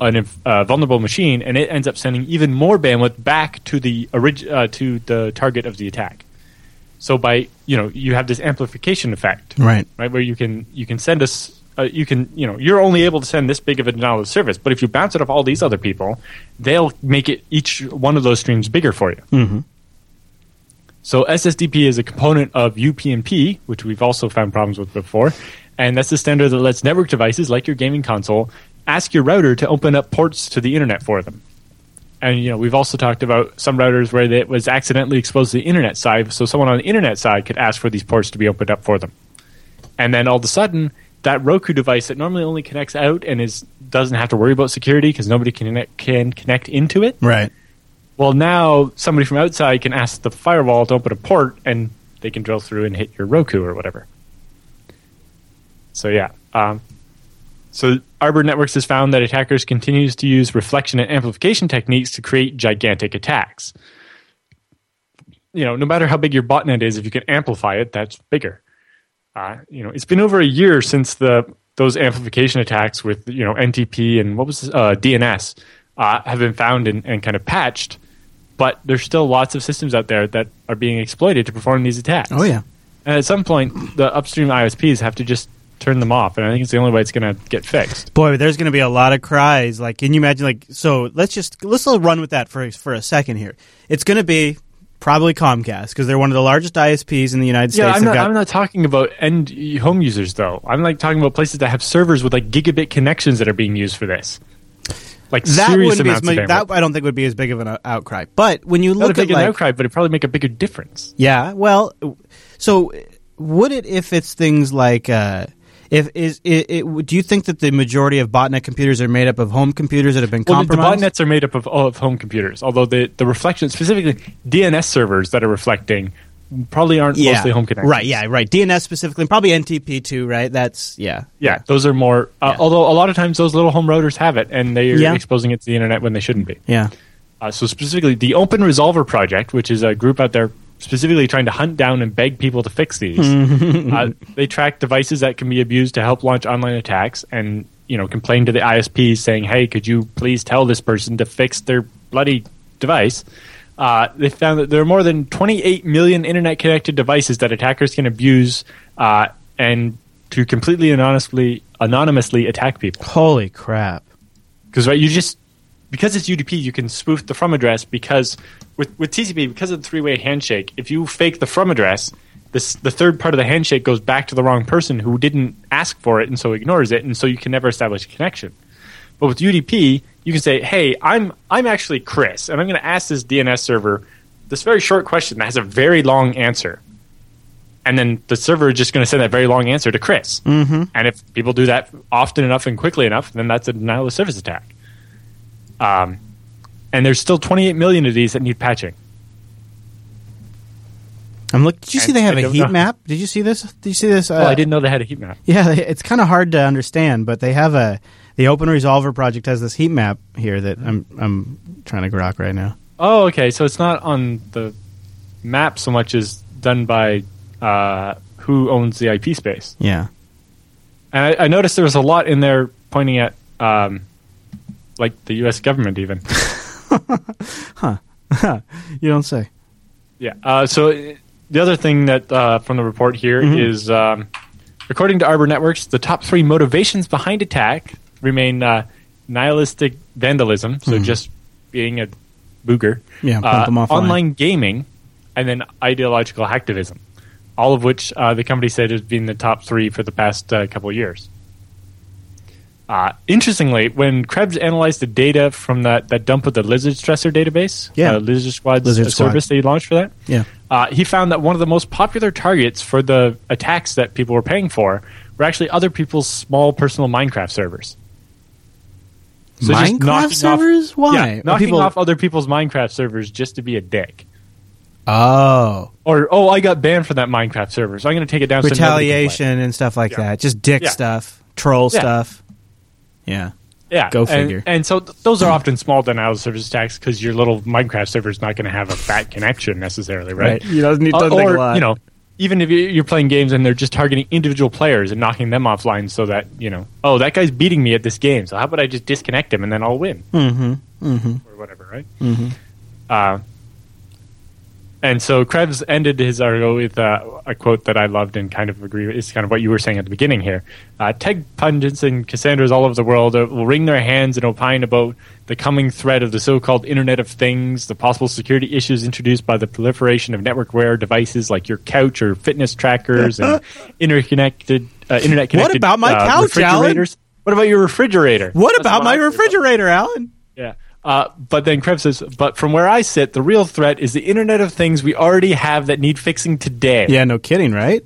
B: an inf- uh, vulnerable machine, and it ends up sending even more bandwidth back to the orig- uh, to the target of the attack. So by you know you have this amplification effect,
A: Right.
B: right, where you can you can send us. Uh, you can, you know, you're only able to send this big of a denial of service, but if you bounce it off all these other people, they'll make it each one of those streams bigger for you.
A: Mm-hmm.
B: So SSDP is a component of UPnP, which we've also found problems with before, and that's the standard that lets network devices like your gaming console ask your router to open up ports to the internet for them. And you know, we've also talked about some routers where it was accidentally exposed to the internet side, so someone on the internet side could ask for these ports to be opened up for them. And then all of a sudden, that Roku device that normally only connects out and is doesn't have to worry about security because nobody can connect, can connect into it.
A: Right.
B: Well, now somebody from outside can ask the firewall to open a port, and they can drill through and hit your Roku or whatever. So yeah, um, so Arbor Networks has found that attackers continues to use reflection and amplification techniques to create gigantic attacks. You know, no matter how big your botnet is, if you can amplify it, that's bigger. Uh, you know, it's been over a year since the those amplification attacks with you know NTP and what was this, uh, DNS uh, have been found and, and kind of patched, but there's still lots of systems out there that are being exploited to perform these attacks.
A: Oh yeah.
B: And at some point, the upstream ISPs have to just turn them off, and I think it's the only way it's going to get fixed.
A: Boy, there's going to be a lot of cries. Like, can you imagine? Like, so let's just let's run with that for for a second here. It's going to be probably Comcast because they're one of the largest ISPs in the United States.
B: Yeah, I'm not,
A: got-
B: I'm not talking about end home users though. I'm like talking about places that have servers with like gigabit connections that are being used for this. Like
A: that
B: serious
A: be as
B: of
A: much, that. I don't think would be as big of an uh, outcry. But when you
B: Not a
A: look
B: big
A: at
B: an
A: like,
B: outcry, but it'd probably make a bigger difference.
A: yeah, well, so would it if it's things like uh, if is it, it, do you think that the majority of botnet computers are made up of home computers that have been
B: Well, the, the botnets are made up of, of home computers, although the, the reflection, specifically DNS servers that are reflecting, probably aren't
A: yeah,
B: mostly home connections.
A: right? Yeah, right. DNS specifically, and probably NTP too, right? That's yeah,
B: Yeah, those are more. Uh,
A: Yeah.
B: Although a lot of times those little home routers have it, and they are
A: Yeah.
B: exposing it to the internet when they shouldn't be.
A: yeah.
B: Uh, so specifically, the Open Resolver project, which is a group out there specifically trying to hunt down and beg people to fix these, uh, they track devices that can be abused to help launch online attacks, and you know complain to the ISPs saying, "Hey, could you please tell this person to fix their bloody device?" Uh, they found that there are more than 28 million internet-connected devices that attackers can abuse uh, and to completely anonymously anonymously attack people
A: Holy crap!
B: because right you just because it's UDP you can spoof the from address because with with TCP because of the three way handshake if you fake the from address this the third part of the handshake goes back to the wrong person who didn't ask for it and so ignores it and so you can never establish a connection but with UDP you can say hey I'm I'm actually Chris and I'm going to ask this DNS server this very short question that has a very long answer and then the server is just going to send that very long answer to Chris. Mm-hmm. And if people do that often enough and quickly enough, then that's a denial of service attack. Um, and there's still 28 million of these that need patching.
A: I'm look. Did you see
B: And
A: they have a heat
B: know.
A: map? Did you see this? Did you see this? Uh,
B: oh, I didn't know they had a heat map.
A: Yeah, it's kind of hard to understand, but they have a the Open Resolver project has this heat map here that I'm I'm trying to grok right now.
B: Oh, okay. So it's not on the map so much as done by uh, who owns the IP space.
A: Yeah.
B: And I, I noticed there was a lot in there pointing at um, like the U.S. government, even. Huh?
A: you don't say.
B: Yeah. Uh, so uh, the other thing that uh, from the report here is,
A: Mm-hmm.
B: um, according to Arbor Networks, the top three motivations behind attack remain uh, nihilistic vandalism, so just being a booger,
A: Mm-hmm. Yeah,
B: uh, online gaming, and then ideological hacktivism. All of which uh, the company said has been the top three for the past uh, couple of years. Uh, interestingly, when Krebs analyzed the data from that, that dump of the Lizard Stressor database,
A: Yeah.
B: uh, Lizard Squad's
A: Lizard
B: uh,
A: Squad.
B: service that he launched for that,
A: Yeah.
B: uh, he found that one of the most popular targets for the attacks that people were paying for were actually other people's small personal Minecraft servers. So
A: Minecraft
B: knocking off-
A: servers? Why?
B: Yeah, knocking
A: people-
B: off other people's Minecraft servers just to be a dick.
A: Oh,
B: Or, oh, I got banned from that Minecraft server, so I'm going to take it down so nobody can play.
A: retaliation and stuff like
B: Yeah.
A: that. Just dick
B: Yeah.
A: stuff, troll stuff. Yeah.
B: Yeah,
A: Go figure.
B: And, so th- those are often small denial of service attacks because your little Minecraft server is not going to have a fat connection necessarily, right?
A: You know, it
B: Uh,
A: take a lot.
B: you know, even if you- you're playing games and they're just targeting individual players and knocking them offline, so that you know, oh, that guy's beating me at this game, so how about I just disconnect him and then I'll win,
A: Mm-hmm. Mm-hmm.
B: or whatever, right?
A: Mhm.
B: Uh, and so Krebs ended his article with uh, a quote that I loved and kind of agree with. It's kind of what you were saying at the beginning here. Uh, tech pundits and Cassandras all over the world uh, will wring their hands and opine about the coming threat of the so-called Internet of Things, the possible security issues introduced by the proliferation of network-aware devices like your couch or fitness trackers and interconnected, uh, internet-connected What
A: about my
B: uh,
A: couch, Alan?
B: What about your refrigerator?
A: What
B: That's
A: about my refrigerator, Alan?
B: Uh, but then Krebs says, but from where I sit, the real threat is the Internet of Things we already have that need fixing today.
A: Yeah, no kidding, right?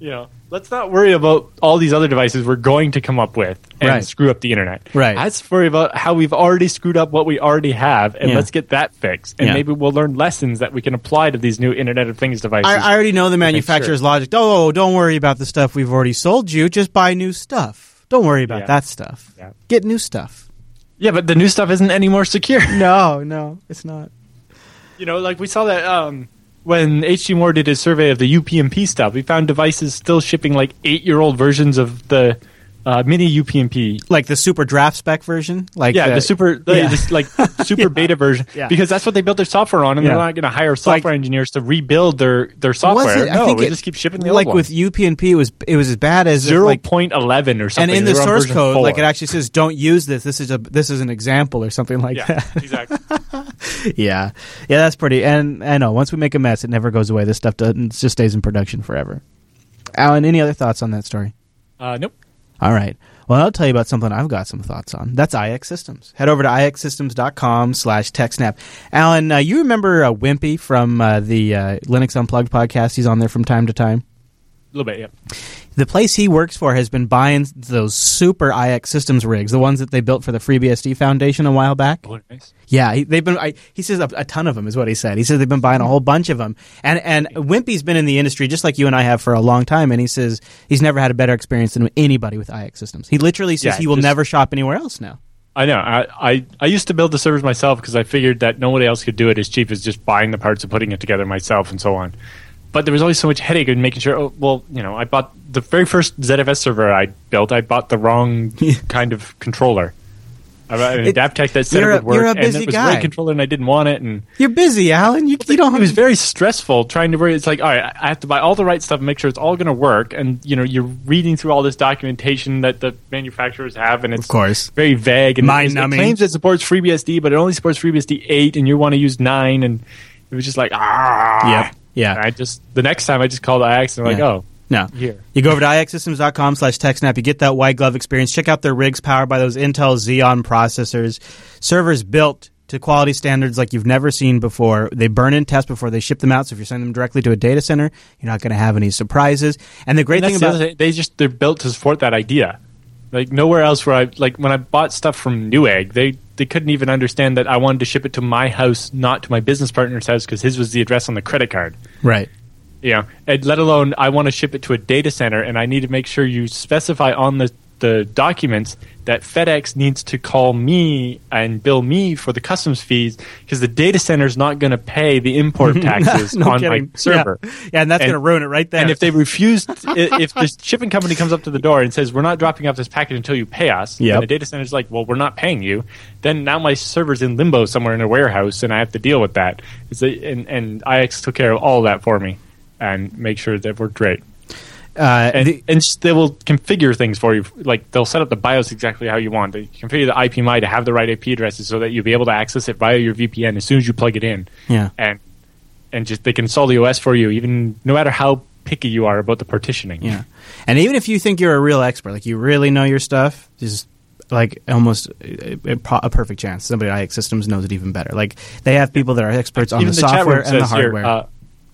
B: You know, let's not worry about all these other devices we're going to come up with and
A: Right.
B: screw up the Internet.
A: Right.
B: Let's worry about how we've already screwed up what we already have, and
A: Yeah.
B: let's get that fixed. And
A: Yeah.
B: maybe we'll learn lessons that we can apply to these new Internet of Things devices.
A: I, I already know the manufacturer's
B: sure.
A: logic. Oh, don't worry about the stuff we've already sold you. Just buy new stuff. Don't worry about
B: Yeah.
A: that stuff. Get new stuff.
B: Yeah, but the new stuff isn't any more secure.
A: No, no, it's not.
B: You know, like we saw that um, when HD Moore did his survey of the UPnP stuff, we found devices still shipping like eight year old versions of the uh, mini UPnP.
A: Like the super draft spec version. Like
B: Yeah, the super, the,
A: yeah.
B: this, like super beta version,
A: Yeah.
B: because that's what they built their software on, and
A: Yeah.
B: they're not going to hire software engineers to rebuild their their software.
A: it? I
B: No,
A: think it-
B: just keep shipping the
A: like
B: old
A: with UPnP, it was it was as bad as
B: zero
A: like
B: point eleven or
A: and in the
B: They were on
A: source code,
B: four.
A: like it actually says, "Don't use this. This is a this is an example or something like
B: yeah,
A: that."
B: exactly.
A: yeah, yeah, that's pretty. And I know once we make a mess, it never goes away. This stuff doesn't just stays in production forever. Alan, any other thoughts on that story?
B: Uh, nope.
A: All right. Well, I'll tell you about something I've got some thoughts on. That's iXsystems. Head over to ixsystems.com slash TechSnap. Alan, uh, you remember uh, Wimpy from uh, the uh, Linux Unplugged podcast? He's on there from time to time.
B: A little bit. Yeah.
A: The place he works for has been buying those super iXsystems rigs, the ones that they built for the FreeBSD Foundation a while back.
B: Oh, nice.
A: Yeah, he, they've been. I, he says a, a ton of them is what he said. He says they've been buying a whole bunch of them, and and Wimpy's been in the industry just like you and I have for a long time, and he says he's never had a better experience than anybody with iXsystems. He literally says
B: Yeah,
A: he will
B: just-
A: never shop anywhere else now.
B: I know. I, I, I used to build the servers myself because I figured that nobody else could do it as cheap as just buying the parts and putting it together myself and so on. But there was always so much headache in making sure. Oh, well, you know, I bought the very first ZFS server I built. I bought the wrong kind of controller. I bought an
A: It-
B: Adaptec that said it would work,
A: you're a
B: and
A: busy
B: it was
A: guy.
B: right controller, and I didn't want it. And
A: You're busy, Alan. You, you don't.
B: it was very stressful trying to worry. It's like, all right, I have to buy all the right stuff and make sure it's all going to work. And you know, you're reading through all this documentation that the manufacturers have, and it's
A: Of course.
B: very vague and
A: Mind-numbing.
B: It claims it supports FreeBSD, but it only supports FreeBSD eight, and you want to use nine, and it was just like ah.
A: Yep. Yeah.
B: And I just the next time I just called IX and I'm like,
A: Yeah.
B: oh,
A: No.
B: Here.
A: You go over to ixsystems.com slash TechSnap. You get that white glove experience. Check out their rigs powered by those Intel Xeon processors. Servers built to quality standards like you've never seen before. They burn in test before they ship them out. So if you're sending them directly to a data center, you're not going to have any surprises. And the great
B: And
A: thing
B: the
A: about
B: thing. they just they're built to support that idea. Like nowhere else where I like when I bought stuff from Newegg, they they couldn't even understand that I wanted to ship it to my house, not to my business partner's house, because his was the address on the credit card.
A: right.
B: You know, and let alone I want to ship it to a data center, and I need to make sure you specify on the the documents that FedEx needs to call me and bill me for the customs fees because the data center is not going to pay the import taxes
A: no
B: on
A: kidding.
B: my server.
A: Yeah, yeah and that's going to ruin it right there.
B: And if they refuse, if the shipping company comes up to the door and says, "We're not dropping off this package until you pay us,"
A: Yep.
B: and the data center is like, "Well, we're not paying you," then now my server's in limbo somewhere in a warehouse, and I have to deal with that. It's a, and and IX took care of all that for me. and make sure that worked great.
A: Uh,
B: And,
A: the-
B: and they will configure things for you. Like they'll set up the BIOS exactly how you want. They configure the IPMI to have the right IP addresses so that you'll be able to access it via your VPN as soon as you plug it in.
A: yeah.
B: And and just they can install the OS for you, even no matter how picky you are about the partitioning.
A: Yeah, and even if you think you're a real expert, like you really know your stuff, just like almost a, a, a perfect chance somebody at iXsystems knows it even better. Like they have people that are experts on
B: Even
A: the,
B: chat
A: software and the
B: says here,
A: hardware.
B: uh,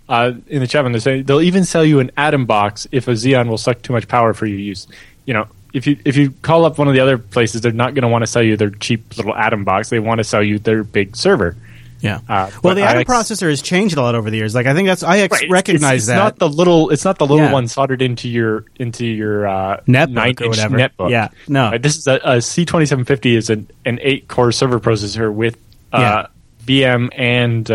B: uh, in the chat room, they say they'll even sell you an Atom box if a Xeon will suck too much power for your use. You know, if you if you call up one of the other places, they're not going to want to sell you their cheap little Atom box. They want to sell you their big server.
A: yeah.
B: uh,
A: well, the Atom
B: IX
A: processor has changed a lot over the years. Like I think that's IX
B: Right,
A: recognize
B: it's, it's
A: that.
B: not the little. It's not the little
A: Yeah.
B: one soldered into your into your uh,
A: Netbook or whatever.
B: netbook.
A: Yeah, no.
B: Right, this is a, a C twenty seven fifty is an an eight core server processor with
A: Yeah.
B: uh, VM and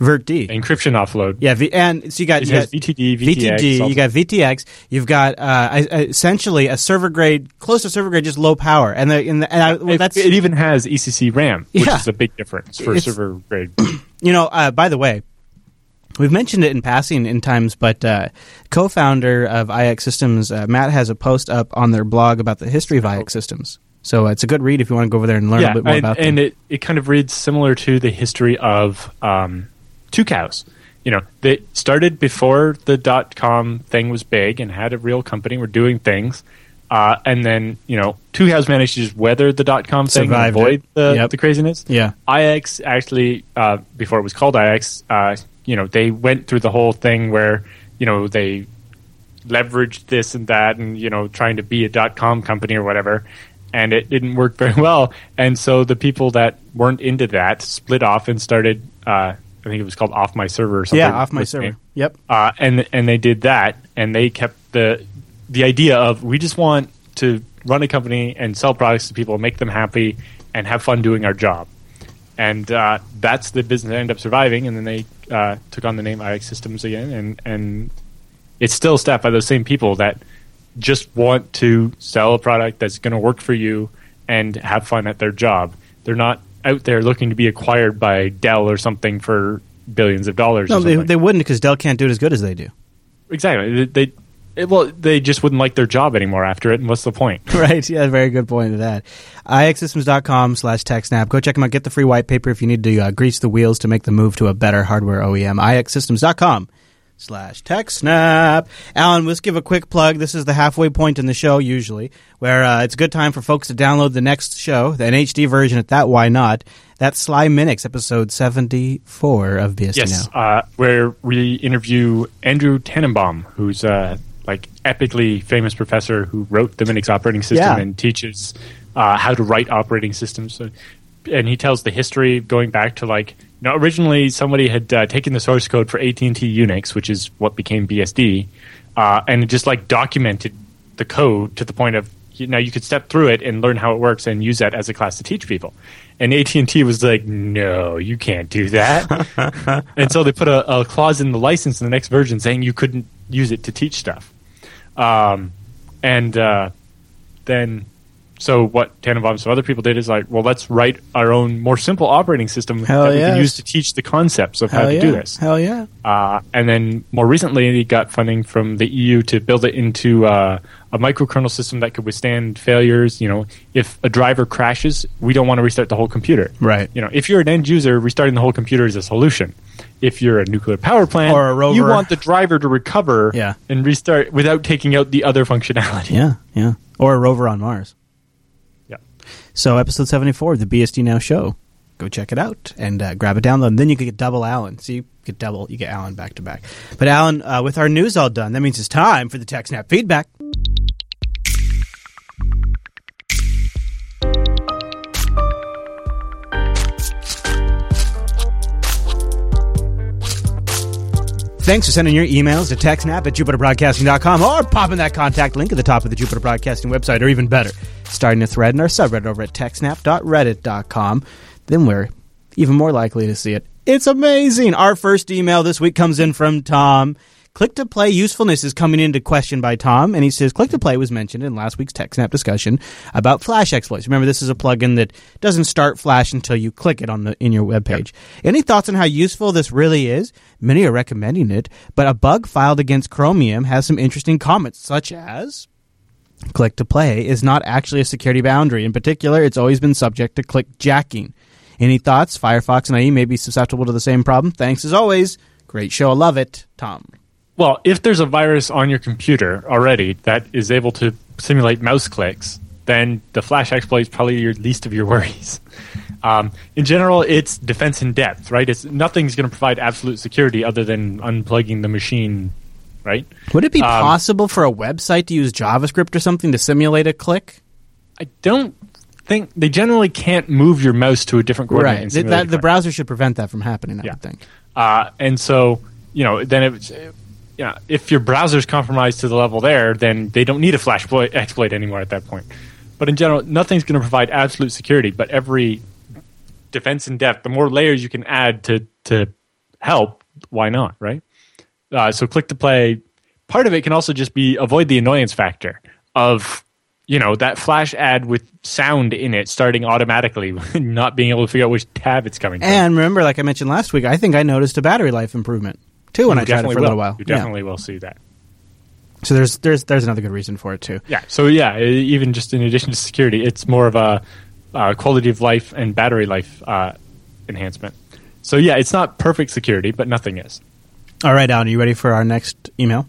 B: uh,
A: Vert D.
B: encryption offload.
A: Yeah, v- and so you got
B: It
A: you got
B: VTD, VTX.
A: VTD, you got VTX, you've got uh, essentially a server grade, close to server grade, just low power, and the, and, the, and I, well,
B: it,
A: that's
B: it even has ECC RAM, which
A: Yeah.
B: is a big difference for
A: It's-
B: server grade.
A: You know, uh, by the way, we've mentioned it in passing in times, but uh, co-founder of iXsystems, uh, Matt, has a post up on their blog about the history of iXsystems. So uh, it's a good read if you want to go over there and learn a
B: yeah,
A: little bit more
B: and,
A: about
B: and
A: them.
B: it, it kind of reads similar to the history of um, Tucows. You know, they started before the dot com thing was big and had a real company, were doing things. Uh, and then, you know, Tucows managed to just weather the dot com thing and
A: Survived it.
B: avoid the,
A: Yep.
B: the craziness.
A: yeah,
B: IX actually, uh, before it was called IX, uh, you know, they went through the whole thing where, you know, they leveraged this and that and, you know, trying to be a dot com company or whatever. And it didn't work very well. And so the people that weren't into that split off and started, uh, I think it was called Off My Server or something.
A: yeah, off my server.
B: name.
A: Yep.
B: Uh, and and they did that, and they kept the the idea of we just want to run a company and sell products to people, make them happy, and have fun doing our job. And uh, that's the business that ended up surviving. And then they uh, took on the name iXsystems again, and and it's still staffed by those same people that just want to sell a product that's going to work for you and have fun at their job. They're not out there looking to be acquired by Dell or something for billions of dollars.
A: No, they, they wouldn't because Dell can't do it as good as they do.
B: Exactly. They, they well, they just wouldn't like their job anymore after it. And what's the point?
A: right. Yeah, very good point to that. ixsystems.com slash TechSnap. Go check them out. Get the free white paper if you need to uh, grease the wheels to make the move to a better hardware OEM. ixsystems.com slash TechSnap. Alan, let's give a quick plug. This is the halfway point in the show, usually, where uh, it's a good time for folks to download the next show, the HD version at that. Why not? That's Sly Minix, episode 74 of BSD
B: Yes,
A: Now.
B: uh, where we interview Andrew Tanenbaum, who's a like epically famous professor who wrote the Minix operating system
A: Yeah.
B: and teaches uh, how to write operating systems. So, and he tells the history going back to like you know originally somebody had uh, taken the source code for AT and T Unix, which is what became BSD, uh, and it just like documented the code to the point of you know you could step through it and learn how it works and use that as a class to teach people. And AT and T was like, "No, you can't do that." and so they put a, a clause in the license in the next version saying you couldn't use it to teach stuff. Um, and uh, then, so what Tanenbaum and some other people did is like, well, let's write our own more simple operating system
A: Hell
B: that we can use to teach the concepts of how to
A: yeah.
B: do this.
A: Hell yeah.
B: Uh, and then more recently, he got funding from the EU to build it into uh, a microkernel system that could withstand failures. You know, if a driver crashes, we don't want to restart the whole computer.
A: Right.
B: You know, if you're an end user, restarting the whole computer is a solution. If you're a nuclear power plant
A: Or a rover.
B: you want the driver to recover
A: Yeah.
B: and restart without taking out the other functionality.
A: Yeah, yeah. Or a rover on Mars. So, episode 74 of the BSD Now show. Go check it out and uh, grab a download. And then you could get double Alan. So, you get double, you get Alan back to back. But, Alan, uh, with our news all done, that means it's time for the TechSnap feedback. Thanks for sending your emails to techsnap at jupiterbroadcasting.com or popping that contact link at the top of the Jupiter Broadcasting website, or even better, starting a thread in our subreddit over at techsnap.reddit.com. Then we're even more likely to see it. It's amazing. Our first email this week comes in from Tom. click to play usefulness is coming into question by Tom, and he says click to play was mentioned in last week's TechSnap discussion about Flash exploits. Remember, this is a plugin that doesn't start Flash until you click it on the in your web page. Any thoughts on how useful this really is? Many are recommending it, but a bug filed against Chromium has some interesting comments, such as click to play is not actually a security boundary. In particular, it's always been subject to click jacking. Any thoughts? Firefox and IE may be susceptible to the same problem. Thanks as always. Great show. I love it. Tom.
B: Well, if there's a virus on your computer already that is able to simulate mouse clicks, then the Flash exploit is probably your least of your worries. Um, in general, it's defense in depth, right? It's nothing's going to provide absolute security other than unplugging the machine, right?
A: Would it be
B: Um,
A: possible for a website to use JavaScript or something to simulate a click?
B: I don't think they generally can't move your mouse to a different coordinate.
A: Right. that, the browser should prevent that from happening, I
B: Yeah.
A: think.
B: Uh, and so, you know, then it's, yeah, if your browser's compromised to the level there, then they don't need a flash exploit, exploit anymore at that point. But in general, nothing's going to provide absolute security. But every defense in depth, the more layers you can add to to help, why not, right? Uh, so click to play. Part of it can also just be avoid the annoyance factor of you know that flash ad with sound in it starting automatically, not being able to figure out which tab it's coming from.
A: And remember, like I mentioned last week, I think I noticed a battery life improvement too when
B: You
A: I tried it for a little while.
B: You
A: Yeah.
B: definitely will see that.
A: So there's there's there's another good reason for it too.
B: Yeah. So yeah, even just in addition to security, it's more of a uh, quality of life and battery life uh, enhancement. So yeah, it's not perfect security, but nothing is.
A: All right, Alan, are you ready for our next email?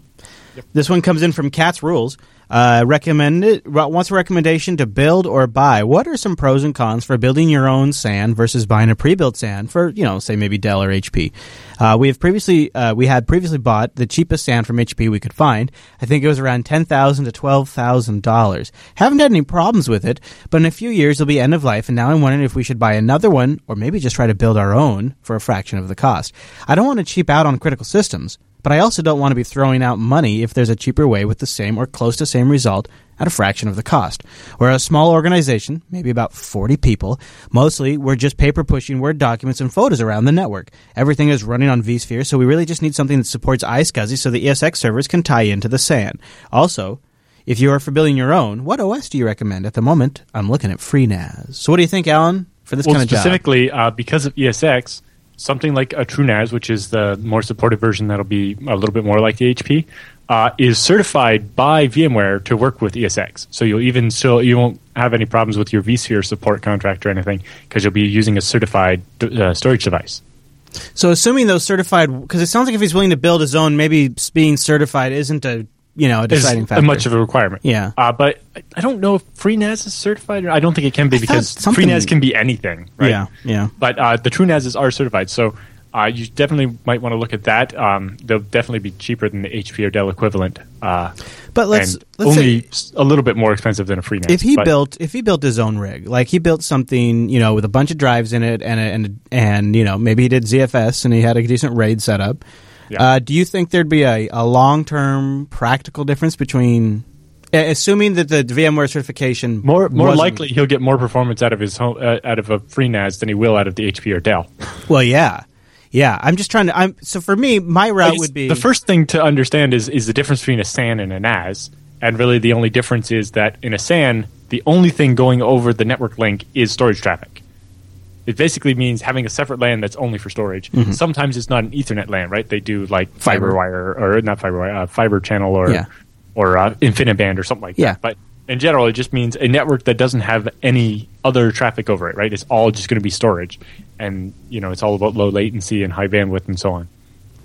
A: This one comes in from Cats Rules. Uh, recommended wants a recommendation to build or buy. What are some pros and cons for building your own SAN versus buying a pre-built SAN for you know say maybe Dell or HP? Uh, we have previously uh, we had previously bought the cheapest SAN from HP we could find. I think it was around ten thousand to twelve thousand dollars. Haven't had any problems with it, but in a few years it'll be end of life, and now I'm wondering if we should buy another one or maybe just try to build our own for a fraction of the cost. I don't want to cheap out on critical systems. But I also don't want to be throwing out money if there's a cheaper way with the same or close to same result at a fraction of the cost. We're a small organization, maybe about 40 people. Mostly, we're just paper pushing Word documents and photos around the network. Everything is running on vSphere, so we really just need something that supports iSCSI so the ESX servers can tie into the SAN. Also, if you are for building your own, what OS do you recommend? At the moment, I'm looking at FreeNAS. So what do you think, Alan, for this
B: well,
A: kind of job?
B: specifically uh, because of ESX, something like a TrueNAS, which is the more supported version that'll be a little bit more like the HP, uh, is certified by VMware to work with ESX. So you'll even still you won't have any problems with your vSphere support contract or anything because you'll be using a certified uh, storage device.
A: So assuming those certified, because it sounds like if he's willing to build his own, maybe being certified isn't a you know a deciding factor.
B: much of a requirement.
A: Yeah.
B: Uh, but I- don't know if FreeNAS is certified. Or I don't think it can be
A: I
B: because
A: something-
B: FreeNAS can be anything. Right?
A: Yeah, yeah.
B: But uh, the TrueNASs are certified, so uh, you definitely might want to look at that. Um, they'll definitely be cheaper than the HP or Dell equivalent. Uh,
A: But let's let's
B: only
A: say
B: a little bit more expensive than a FreeNAS.
A: if he
B: but-
A: built if he built his own rig, like he built something you know with a bunch of drives in it and a, and and you know maybe he did ZFS and he had a decent RAID setup.
B: Yeah.
A: Uh, do you think there'd be a, a long term practical difference between, assuming that the VMware certification
B: more more
A: wasn't-
B: likely he'll get more performance out of his home, uh, out of a FreeNAS than he will out of the HP or Dell.
A: Well, yeah, yeah. I'm just trying to. I'm so for me, my route would be
B: the first thing to understand is is the difference between a SAN and a NAS, and really the only difference is that in a SAN, the only thing going over the network link is storage traffic. It basically means having a separate LAN that's only for storage. Sometimes it's not an Ethernet LAN, right? They do like
A: Mm-hmm. Fiber.
B: wire or not FiberWire, uh, fiber channel or
A: Yeah.
B: or uh, InfiniBand or something like
A: Yeah.
B: that. But in general, it just means a network that doesn't have any other traffic over it, right? It's all just going to be storage, and you know it's all about low latency and high bandwidth and so on.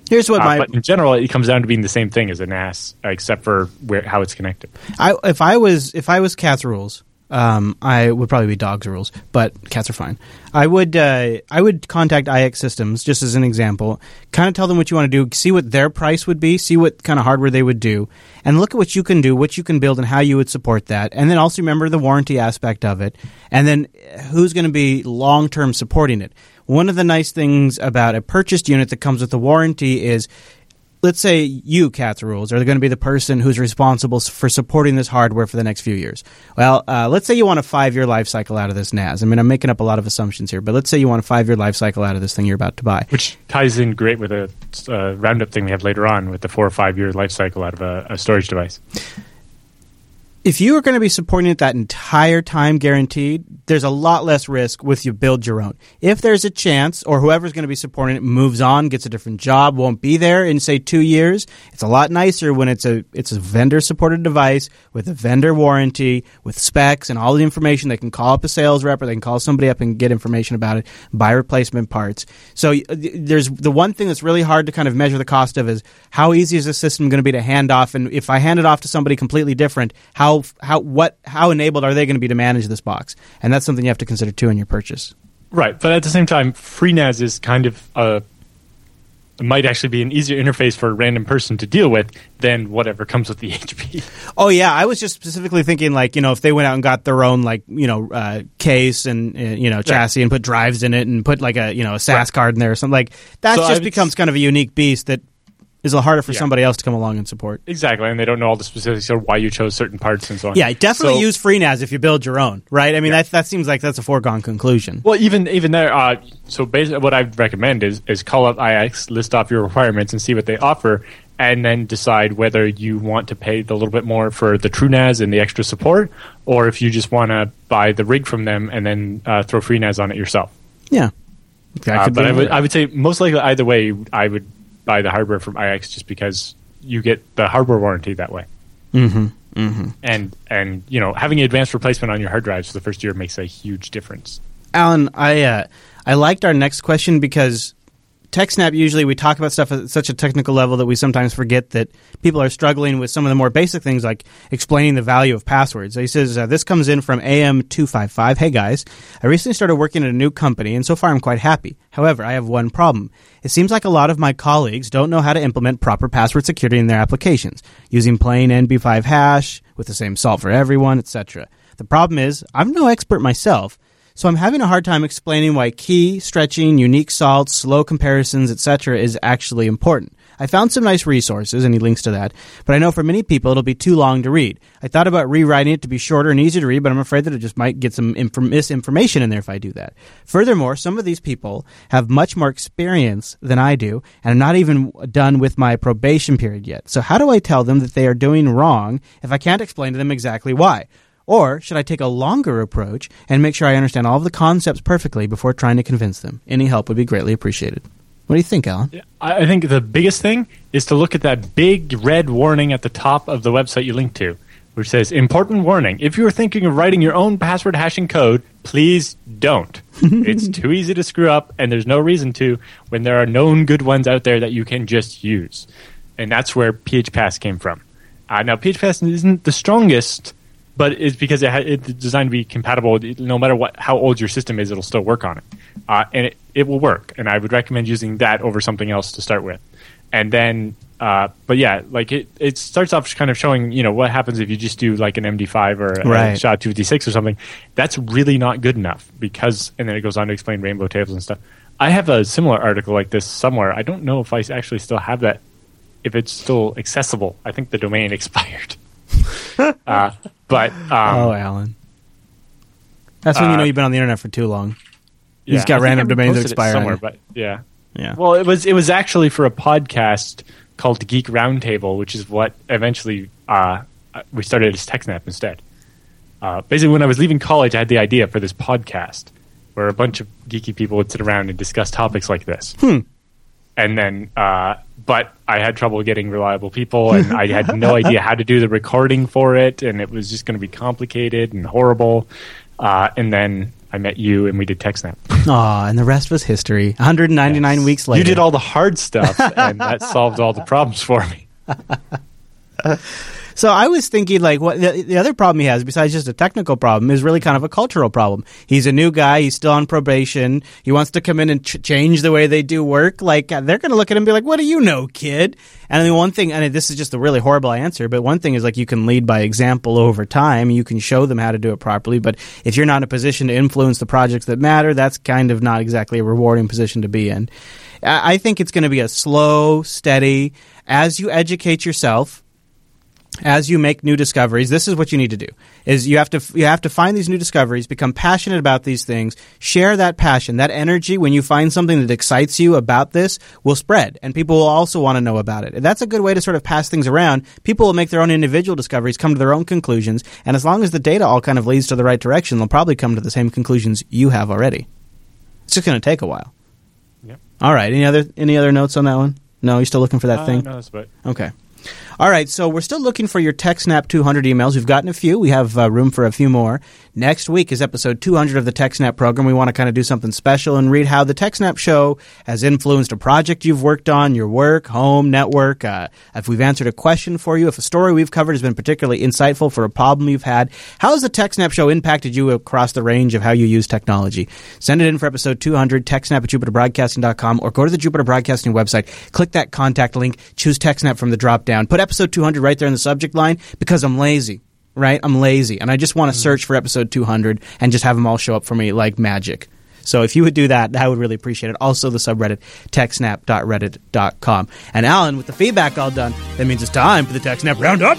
A: Here's what
B: Uh,
A: my
B: but in general, it comes down to being the same thing as a NAS, except for where how it's connected.
A: I if I was if I was cats rules, um, I would probably be dogs rules, but cats are fine. I would uh, I would contact iXsystems just as an example. Kind of tell them what you want to do, see what their price would be, see what kind of hardware they would do, and look at what you can do, what you can build, and how you would support that. And then also remember the warranty aspect of it, and then who's going to be long term supporting it. One of the nice things about a purchased unit that comes with a warranty is let's say you, Cats Rules, are going to be the person who's responsible for supporting this hardware for the next few years. Well, uh, let's say you want a five year life cycle out of this NAS. I mean, I'm making up a lot of assumptions here, but let's say you want a five year life cycle out of this thing you're about to buy.
B: which ties in great with a uh, roundup thing we have later on with the four or five year life cycle out of a, a storage device
A: if you are going to be supporting it that entire time guaranteed, there's a lot less risk with you build your own. If there's a chance, or whoever's going to be supporting it moves on, gets a different job, won't be there in say two years, it's a lot nicer when it's a it's a vendor supported device with a vendor warranty, with specs and all the information. They can call up a sales rep or they can call somebody up and get information about it, buy replacement parts. So there's the one thing that's really hard to kind of measure the cost of is how easy is this system going to be to hand off, and if I hand it off to somebody completely different, how how how what how enabled are they going to be to manage this box? And that's something you have to consider too in your purchase.
B: Right, but at the same time, FreeNAS is kind of a might actually be an easier interface for a random person to deal with than whatever comes with the HP.
A: Oh yeah, I was just specifically thinking like you know if they went out and got their own like you know uh, case and uh, you know chassis and put drives in it and put like a you know a SAS right. card in there or something like that so just becomes kind of a unique beast that is a little harder for yeah. somebody else to come along and support.
B: Exactly, and they don't know all the specifics or why you chose certain parts and so on.
A: Yeah, definitely so, use FreeNAS if you build your own, right? I mean, yeah. that that seems like that's a foregone conclusion.
B: Well, even even there, uh, so basically, what I recommend is is call up IX, list off your requirements, and see what they offer, and then decide whether you want to pay the little bit more for the TrueNAS and the extra support, or if you just want to buy the rig from them and then uh, throw FreeNAS on it yourself.
A: Yeah.
B: Uh, but I would, I would say most likely either way, I would buy the hardware from IX just because you get the hardware warranty that way.
A: Mm-hmm. Mm-hmm.
B: And and you know having advanced replacement on your hard drives for the first year makes a huge difference.
A: Alan, I uh, I liked our next question because TechSnap usually we talk about stuff at such a technical level that we sometimes forget that people are struggling with some of the more basic things like explaining the value of passwords. He says uh, this comes in from AM255. Hey guys, I recently started working at a new company and so far I'm quite happy. However, I have one problem. It seems like a lot of my colleagues don't know how to implement proper password security in their applications, using plain MD5 hash with the same salt for everyone, etc. The problem is, I'm no expert myself, so I'm having a hard time explaining why key, stretching, unique salts, slow comparisons, etc. is actually important. I found some nice resources, and he links to that, but I know for many people it'll be too long to read. I thought about rewriting it to be shorter and easier to read, but I'm afraid that it just might get some inf- misinformation in there if I do that. Furthermore, some of these people have much more experience than I do, and I'm not even done with my probation period yet. So how do I tell them that they are doing wrong if I can't explain to them exactly why? Or should I take a longer approach and make sure I understand all of the concepts perfectly before trying to convince them? Any help would be greatly appreciated. What do you think, Alan?
B: I think the biggest thing is to look at that big red warning at the top of the website you link to, which says Important warning. If you are thinking of writing your own password hashing code, please don't. it's too easy to screw up, and there's no reason to when there are known good ones out there that you can just use. And that's where PHPass came from. Uh, now, PHPass isn't the strongest but it's because it ha- it's designed to be compatible. No matter what how old your system is, it'll still work on it, uh, and it, it will work. And I would recommend using that over something else to start with, and then. Uh, but yeah, like it, it starts off kind of showing, you know, what happens if you just do like an MD5 or right. a SHA 256 or something. That's really not good enough because, and then it goes on to explain rainbow tables and stuff. I have a similar article like this somewhere. I don't know if I actually still have that, if it's still accessible. I think the domain expired. uh, but um,
A: oh, Alan, that's when uh, you know you've been on the internet for too long. Yeah, He's got random domains expired
B: somewhere, but yeah, yeah. Well, it was it was actually for a podcast called Geek Roundtable, which is what eventually uh, we started as TechSnap instead. Uh, basically, when I was leaving college, I had the idea for this podcast where a bunch of geeky people would sit around and discuss topics like this.
A: Hmm
B: and then uh, but I had trouble getting reliable people, and I had no idea how to do the recording for it, and it was just going to be complicated and horrible. Uh, and then I met you, and we did TechSnap.
A: Aw, and the rest was history. 199 yes. weeks later,
B: you did all the hard stuff, and that solved all the problems for me.
A: So I was thinking, like, what the, the, other problem he has, besides just a technical problem, is really kind of a cultural problem. He's a new guy. He's still on probation. He wants to come in and ch- change the way they do work. Like, uh, they're going to look at him and be like, "What do you know, kid?" And the one thing, and this is just a really horrible answer, but one thing is like you can lead by example over time. You can show them how to do it properly. But if you're not in a position to influence the projects that matter, that's kind of not exactly a rewarding position to be in. I think it's going to be a slow, steady, as you educate yourself as you make new discoveries, this is what you need to do: is you have to you have to find these new discoveries, become passionate about these things, share that passion, that energy. When you find something that excites you about this, will spread, and people will also want to know about it. And that's a good way to sort of pass things around. People will make their own individual discoveries, come to their own conclusions, and as long as the data all kind of leads to the right direction, they'll probably come to the same conclusions you have already. It's just going to take a while.
B: Yep.
A: All right. Any other any other notes on that one? No, you're still looking for that
B: Uh,
A: thing.
B: no, that's about
A: Okay. All right, so we're still looking for your TechSnap 200 emails. We've gotten a few. We have uh, room for a few more. Next week is episode 200 of the TechSnap program. We want to kind of do something special and read how the TechSnap show has influenced a project you've worked on, your work, home, network. Uh, if we've answered a question for you, if a story we've covered has been particularly insightful for a problem you've had, how has the TechSnap show impacted you across the range of how you use technology? Send it in for episode 200, TechSnap at jupiterbroadcasting.com, or go to the Jupiter Broadcasting website, click that contact link, choose TechSnap from the drop down, put episode 200 right there in the subject line because I'm lazy. Right? I'm lazy and I just want to mm. search for episode 200 and just have them all show up for me like magic. So if you would do that, I would really appreciate it. Also, the subreddit, techsnap.reddit.com. And Alan, with the feedback all done, that means it's time for the TechSnap Roundup.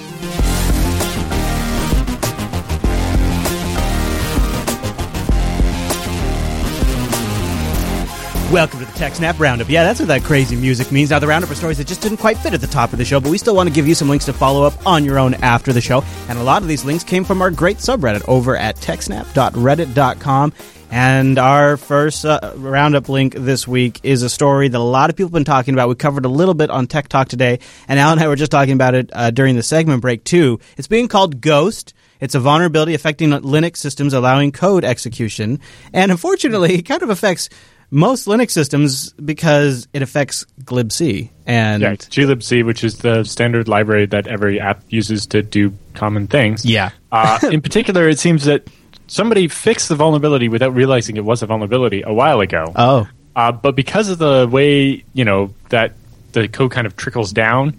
A: Welcome to the TechSnap Roundup. Yeah, that's what that crazy music means. Now, the Roundup are stories that just didn't quite fit at the top of the show, but we still want to give you some links to follow up on your own after the show. And a lot of these links came from our great subreddit over at techsnap.reddit.com. And our first uh, roundup link this week is a story that a lot of people have been talking about. We covered a little bit on Tech Talk today, and Alan and I were just talking about it uh, during the segment break, too. It's being called Ghost. It's a vulnerability affecting Linux systems, allowing code execution. And unfortunately, it kind of affects most Linux systems because it affects glibc. And
B: Yeah, glibc, which is the standard library that every app uses to do common things.
A: Yeah.
B: uh, in particular, it seems that somebody fixed the vulnerability without realizing it was a vulnerability a while ago.
A: oh,
B: Uh, but because of the way you know that the code kind of trickles down,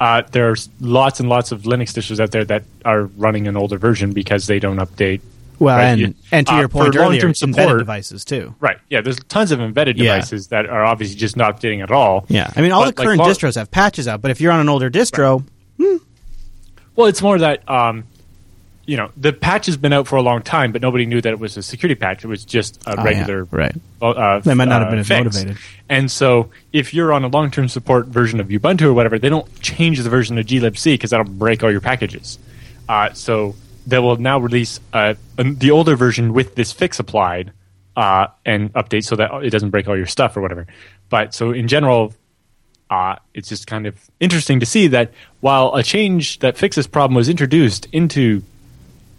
B: uh, there's lots and lots of Linux distros out there that are running an older version because they don't update.
A: Well,
B: Right,
A: and,
B: you-
A: and to
B: uh,
A: your point
B: for
A: earlier,
B: long-term
A: embedded
B: support-
A: devices too.
B: Right. Yeah. There's tons of embedded
A: Yeah.
B: devices that are obviously just not updating at all.
A: Yeah, I mean, all
B: But,
A: the
B: like,
A: current
B: long-
A: distros have patches out, but if you're on an older distro,
B: Well, it's more that um, you know the patch has been out for a long time, but nobody knew that it was a security patch. It was just a
A: Oh, yeah,
B: regular
A: right.
B: Uh,
A: They might not have
B: uh,
A: been as
B: fix.
A: motivated.
B: And so, if you're on a long-term support version of Ubuntu or whatever, they don't change the version of glibc because that'll break all your packages. Uh, so they will now release uh, the older version with this fix applied uh, and update so that it doesn't break all your stuff or whatever. But so in general, uh, it's just kind of interesting to see that while a change that fixes problem was introduced into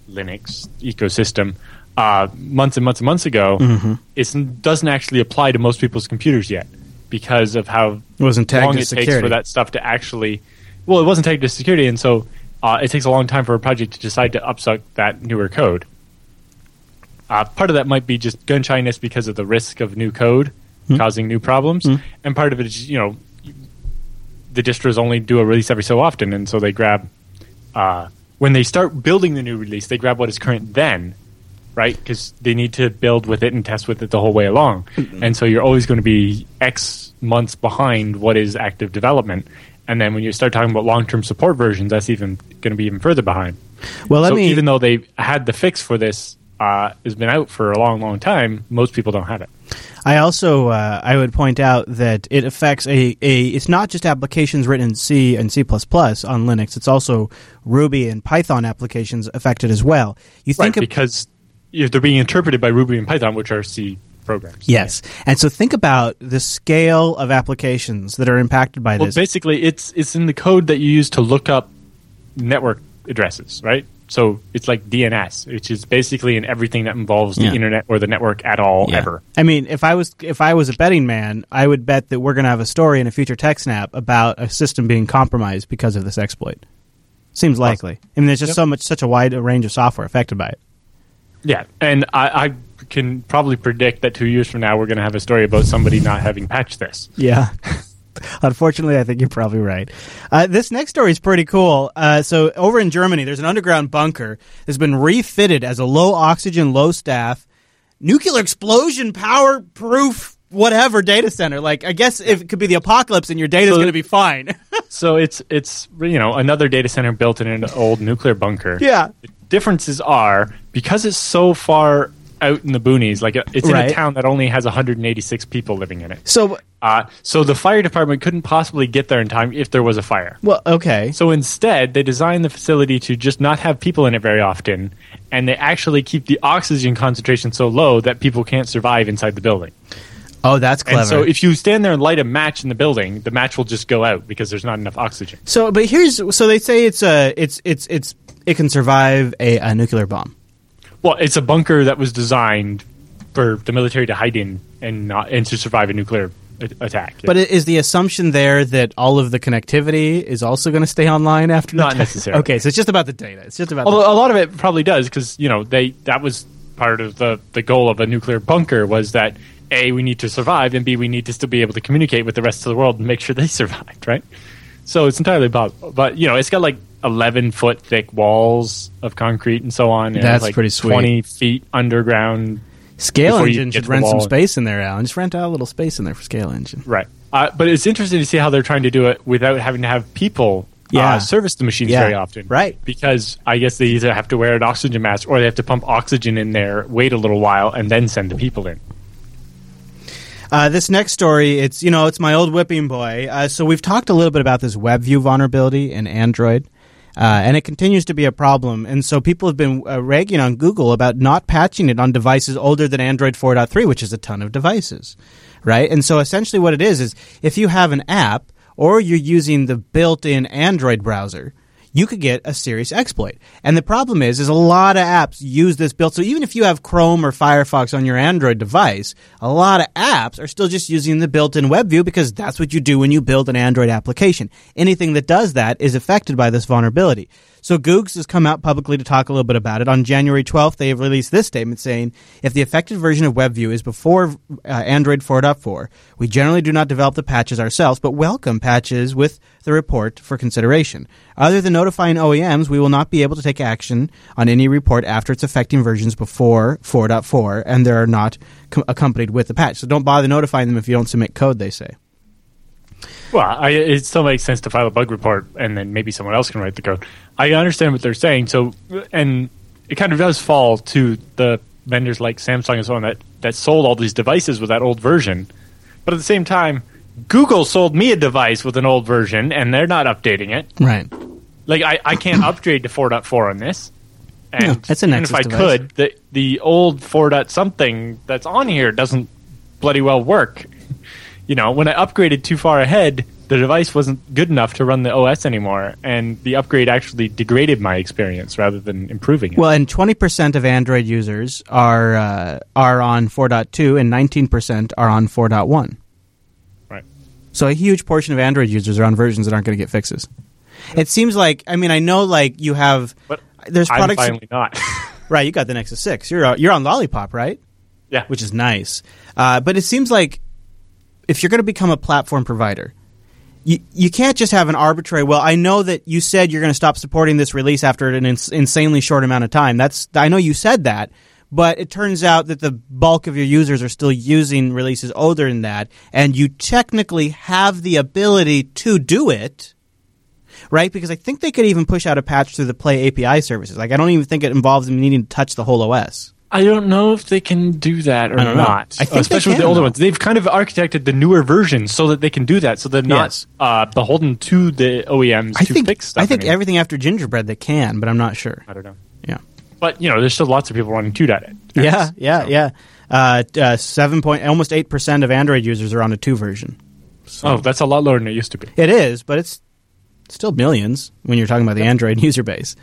B: Linux ecosystem uh, months and months and months ago,
A: Mm-hmm.
B: it doesn't actually apply to most people's computers yet because of how
A: It wasn't tagged
B: long it
A: as
B: takes for that stuff to actually. Well, it wasn't tagged as security, and so uh, it takes a long time for a project to decide to upsuck that newer code. Uh, part of that might be just gun shyness because of the risk of new code
A: Hmm.
B: causing new problems, and part of it is you know the distros only do a release every so often, and so they grab uh, when they start building the new release, they grab what is current then, right? Because they need to build with it and test with it the whole way along, and so you're always going to be X months behind what is active development. And then when you start talking about long-term support versions, that's even going to be even further behind.
A: well,
B: so
A: me.
B: even though they had the fix for this, uh, has been out for a long, long time, most people don't have it.
A: I also uh, I would point out that it affects a, a it's not just applications written in C and C on Linux. It's also Ruby and Python applications affected as well. You
B: Right,
A: think of,
B: because if they're being interpreted by Ruby and Python, which are C programs.
A: yes, and so think about the scale of applications that are impacted by
B: Well,
A: this.
B: Well, basically, it's it's in the code that you use to look up network addresses, right? So it's like DNS, which is basically in everything that involves the
A: Yeah.
B: internet or the network at all,
A: Yeah.
B: ever.
A: I mean, if I was if I was a betting man, I would bet that we're going to have a story in a future TechSnap about a system being compromised because of this exploit. Seems likely. I mean, there's just
B: Yep.
A: so much such a wide range of software affected by it.
B: Yeah, and I, I can probably predict that two years from now we're going to have a story about somebody not having patched this.
A: Yeah. Unfortunately, I think you're probably right. Uh, this next story is pretty cool. Uh, so, over in Germany, there's an underground bunker that's been refitted as a low oxygen, low staff, nuclear explosion power proof, whatever data center. Like, I guess if it could be the apocalypse and your data's
B: So-
A: going to be fine.
B: So it's it's you know another data center built in an old nuclear bunker.
A: Yeah.
B: The differences are because it's so far out in the boonies, like it's in
A: Right.
B: a town that only has 186 people living in it.
A: So,
B: Uh, so the fire department couldn't possibly get there in time if there was a fire.
A: well, okay.
B: So instead, they designed the facility to just not have people in it very often, and they actually keep the oxygen concentration so low that people can't survive inside the building.
A: Oh, that's clever.
B: And so if you stand there and light a match in the building, the match will just go out because there's not enough oxygen.
A: So, but here's so they say it's a it's it's it's it can survive a, a nuclear bomb.
B: Well, it's a bunker that was designed for the military to hide in and not and to survive a nuclear a- attack.
A: But is the assumption there that all of the connectivity is also going to stay online after?
B: Not necessarily.
A: Okay, so it's just about the data. It's just about.
B: Although a lot of it probably does because you know they that was part of the the goal of a nuclear bunker was that a we need to survive and b we need to still be able to communicate with the rest of the world and make sure they survived right. So it's entirely possible, but you know it's got like eleven foot thick walls of concrete and so on. and
A: That's
B: like
A: pretty sweet.
B: Twenty feet underground
A: Scale
B: before you
A: Engine
B: get
A: should
B: to the
A: rent some
B: wall.
A: space in there, Alan. Just rent out a little space in there for ScaleEngine.
B: Right. Uh, but it's interesting to see how they're trying to do it without having to have people
A: Yeah.
B: uh, service the machines
A: Yeah.
B: very often.
A: Right.
B: Because I guess they either have to wear an oxygen mask or they have to pump oxygen in there, wait a little while, and then send the people in.
A: Uh, this next story, it's you know, it's my old whipping boy. Uh, so we've talked a little bit about this WebView vulnerability in Android, uh, and it continues to be a problem. And so people have been uh, ragging on Google about not patching it on devices older than Android 4.3, which is a ton of devices, right? And so essentially, what it is is if you have an app or you're using the built-in Android browser. You could get a serious exploit. And the problem is, is a lot of apps use this built. So even if you have Chrome or Firefox on your Android device, a lot of apps are still just using the built-in web view because that's what you do when you build an Android application. Anything that does that is affected by this vulnerability. So Googs has come out publicly to talk a little bit about it. On January 12th, they have released this statement saying, if the affected version of WebView is before uh, Android 4.4, we generally do not develop the patches ourselves, but welcome patches with the report for consideration. Other than notifying OEMs, we will not be able to take action on any report after it's affecting versions before 4.4 and they're not co- accompanied with the patch. So don't bother notifying them if you don't submit code, they say.
B: Well, I, it still makes sense to file a bug report and then maybe someone else can write the code. I understand what they're saying. So, and it kind of does fall to the vendors like Samsung and so on that, that sold all these devices with that old version. But at the same time, Google sold me a device with an old version and they're not updating it.
A: Right.
B: Like, I, I can't upgrade to 4.4 on this. And
A: Yeah, it's a
B: even
A: Nexus
B: if I
A: device.
B: could, the, the old 4. dot something that's on here doesn't bloody well work. You know, when I upgraded too far ahead, the device wasn't good enough to run the OS anymore, and the upgrade actually degraded my experience rather than improving it.
A: Well, and 20% of Android users are uh, are on 4.2 and 19% are on 4.1. So a huge portion of Android users are on versions that aren't going to get fixes. It seems like I mean I know like you have
B: But
A: there's
B: I'm finally not.
A: right you got the Nexus 6. You're uh, you're on Lollipop, right?
B: yeah.
A: Which is nice. Uh, but it seems like if you're going to become a platform provider, you, you can't just have an arbitrary. Well, I know that you said you're going to stop supporting this release after an ins- insanely short amount of time. That's I know you said that, but it turns out that the bulk of your users are still using releases older than that, and you technically have the ability to do it. Right, because I think they could even push out a patch through the Play API services. Like, I don't even think it involves them needing to touch the whole OS.
B: I don't know if they can do that or
A: I know. I think
B: especially with the older ones. They've kind of architected the newer versions so that they can do that, so they're not
A: Yes.
B: uh, beholden to the OEMs
A: I
B: to
A: think
B: fix stuff.
A: I think
B: anymore.
A: everything after Gingerbread they can, but I'm not sure.
B: I don't know. But you know, there's still lots of people running 2.8.
A: Yeah, yeah, yeah. Uh, uh, seven point, almost eight percent of Android users are on a two version.
B: Oh, that's a lot lower than it used to be.
A: It is, but it's still millions when you're talking about the Android user base.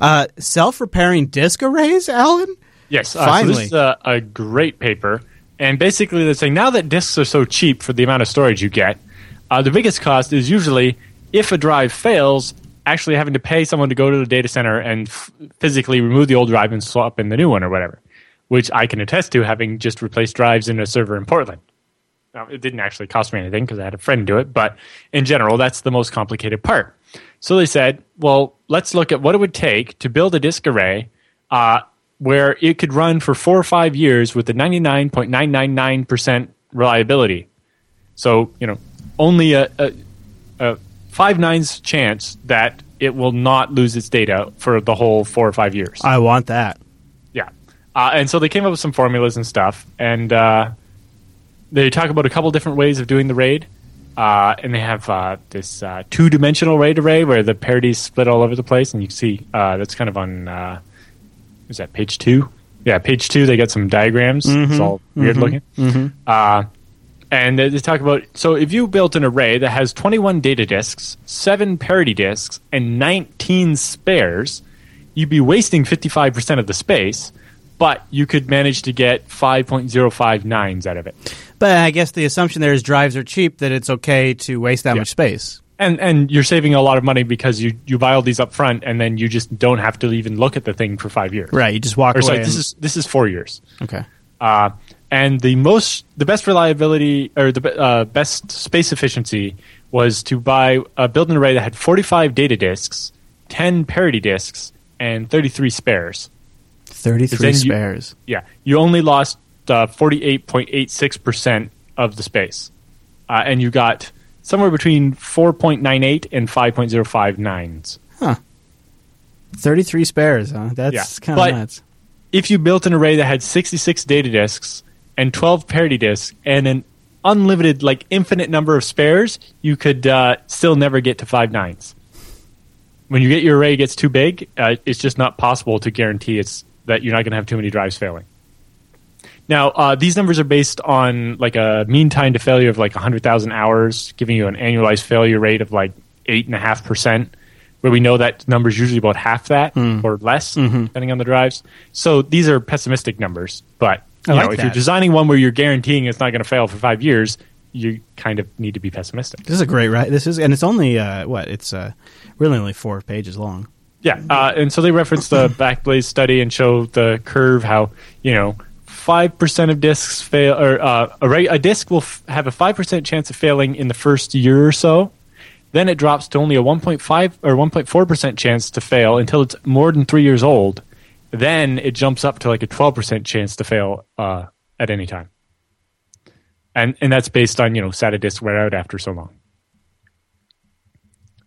A: Uh, self-repairing disk arrays, Alan.
B: Yes, uh,
A: Finally.
B: So this is a, a great paper, and basically they're saying now that disks are so cheap for the amount of storage you get, uh, the biggest cost is usually if a drive fails, actually having to pay someone to go to the data center and f- physically remove the old drive and swap in the new one or whatever, which I can attest to having just replaced drives in a server in Portland. Now, it didn't actually cost me anything because I had a friend do it, but in general, that's the most complicated part. So they said, well, let's look at what it would take to build a disk array uh, where it could run for four or five years with a 99.999% reliability. So, you know, only a, a, a five nines chance that it will not lose its data for the whole four or five years.
A: I want that.
B: Yeah. Uh, and so they came up with some formulas and stuff, and uh, they talk about a couple different ways of doing the RAID. Uh, and they have uh, this uh, two-dimensional RAID array where the parities split all over the place, and you can see uh, that's kind of on uh, is that page two? Yeah, page two. They got some diagrams. It's all weird looking. Uh, and they talk about so if you built an array that has 21 data disks, seven parity disks, and 19 spares, you'd be wasting 55% of the space, but you could manage to get 5.059s out of it.
A: But I guess the assumption there is drives are cheap, that it's okay to waste that
B: Yeah.
A: much space.
B: And and you're saving a lot of money because you, you buy all these up front and then you just don't have to even look at the thing for five years.
A: Right. You just walk
B: Or
A: away.
B: sorry,
A: and-
B: this is this is four years.
A: okay.
B: Uh, and the most, the best reliability or the uh, best space efficiency was to buy uh, build an array that had 45 data disks, 10 parity disks, and 33 spares.
A: 33
B: then you-
A: spares.
B: Yeah, you only lost uh, 48.86 percent of the space, uh, and you got somewhere between 4.98 and 5.05 nines.
A: 33 spares, huh? That's
B: Yeah.
A: kind of nuts.
B: if you built an array that had 66 data disks and 12 parity disks and an unlimited, like infinite number of spares, you could uh, still never get to five nines. When you get your array gets too big, uh, it's just not possible to guarantee it's that you're not going to have too many drives failing. Now, uh, these numbers are based on like a mean time to failure of like 100,000 hours, giving you an annualized failure rate of like 8.5%, where we know that number is usually about half that or less, depending on the drives. So these are pessimistic numbers, but
A: I
B: you
A: like
B: know, if you're designing one where you're guaranteeing it's not going to fail for five years, you kind of need to be pessimistic.
A: This is a great right. This is, and it's only uh, what? It's uh, really only four pages long.
B: Yeah, uh, and so they reference the Backblaze study and show the curve how you know five percent of disks fail, or uh, a, a disk will f- have a five percent chance of failing in the first year or so. Then it drops to only a one point five or one point four percent chance to fail until it's more than three years old. Then it jumps up to like a twelve percent chance to fail uh, at any time, and and that's based on you know SATA disks wear out after so long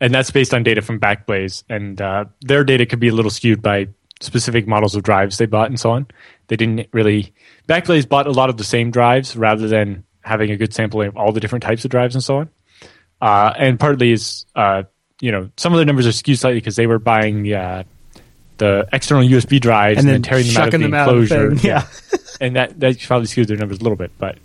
B: and that's based on data from Backblaze, and uh, their data could be a little skewed by specific models of drives they bought and so on. They didn't really Backblaze bought a lot of the same drives rather than having a good sampling of all the different types of drives and so on. Uh, and partly is uh, you know some of the numbers are skewed slightly because they were buying the uh, the external USB drives
A: And
B: and,
A: then
B: tearing them out of the
A: them out of
B: enclosure.
A: yeah.
B: and that that probably skewed their numbers a little bit. But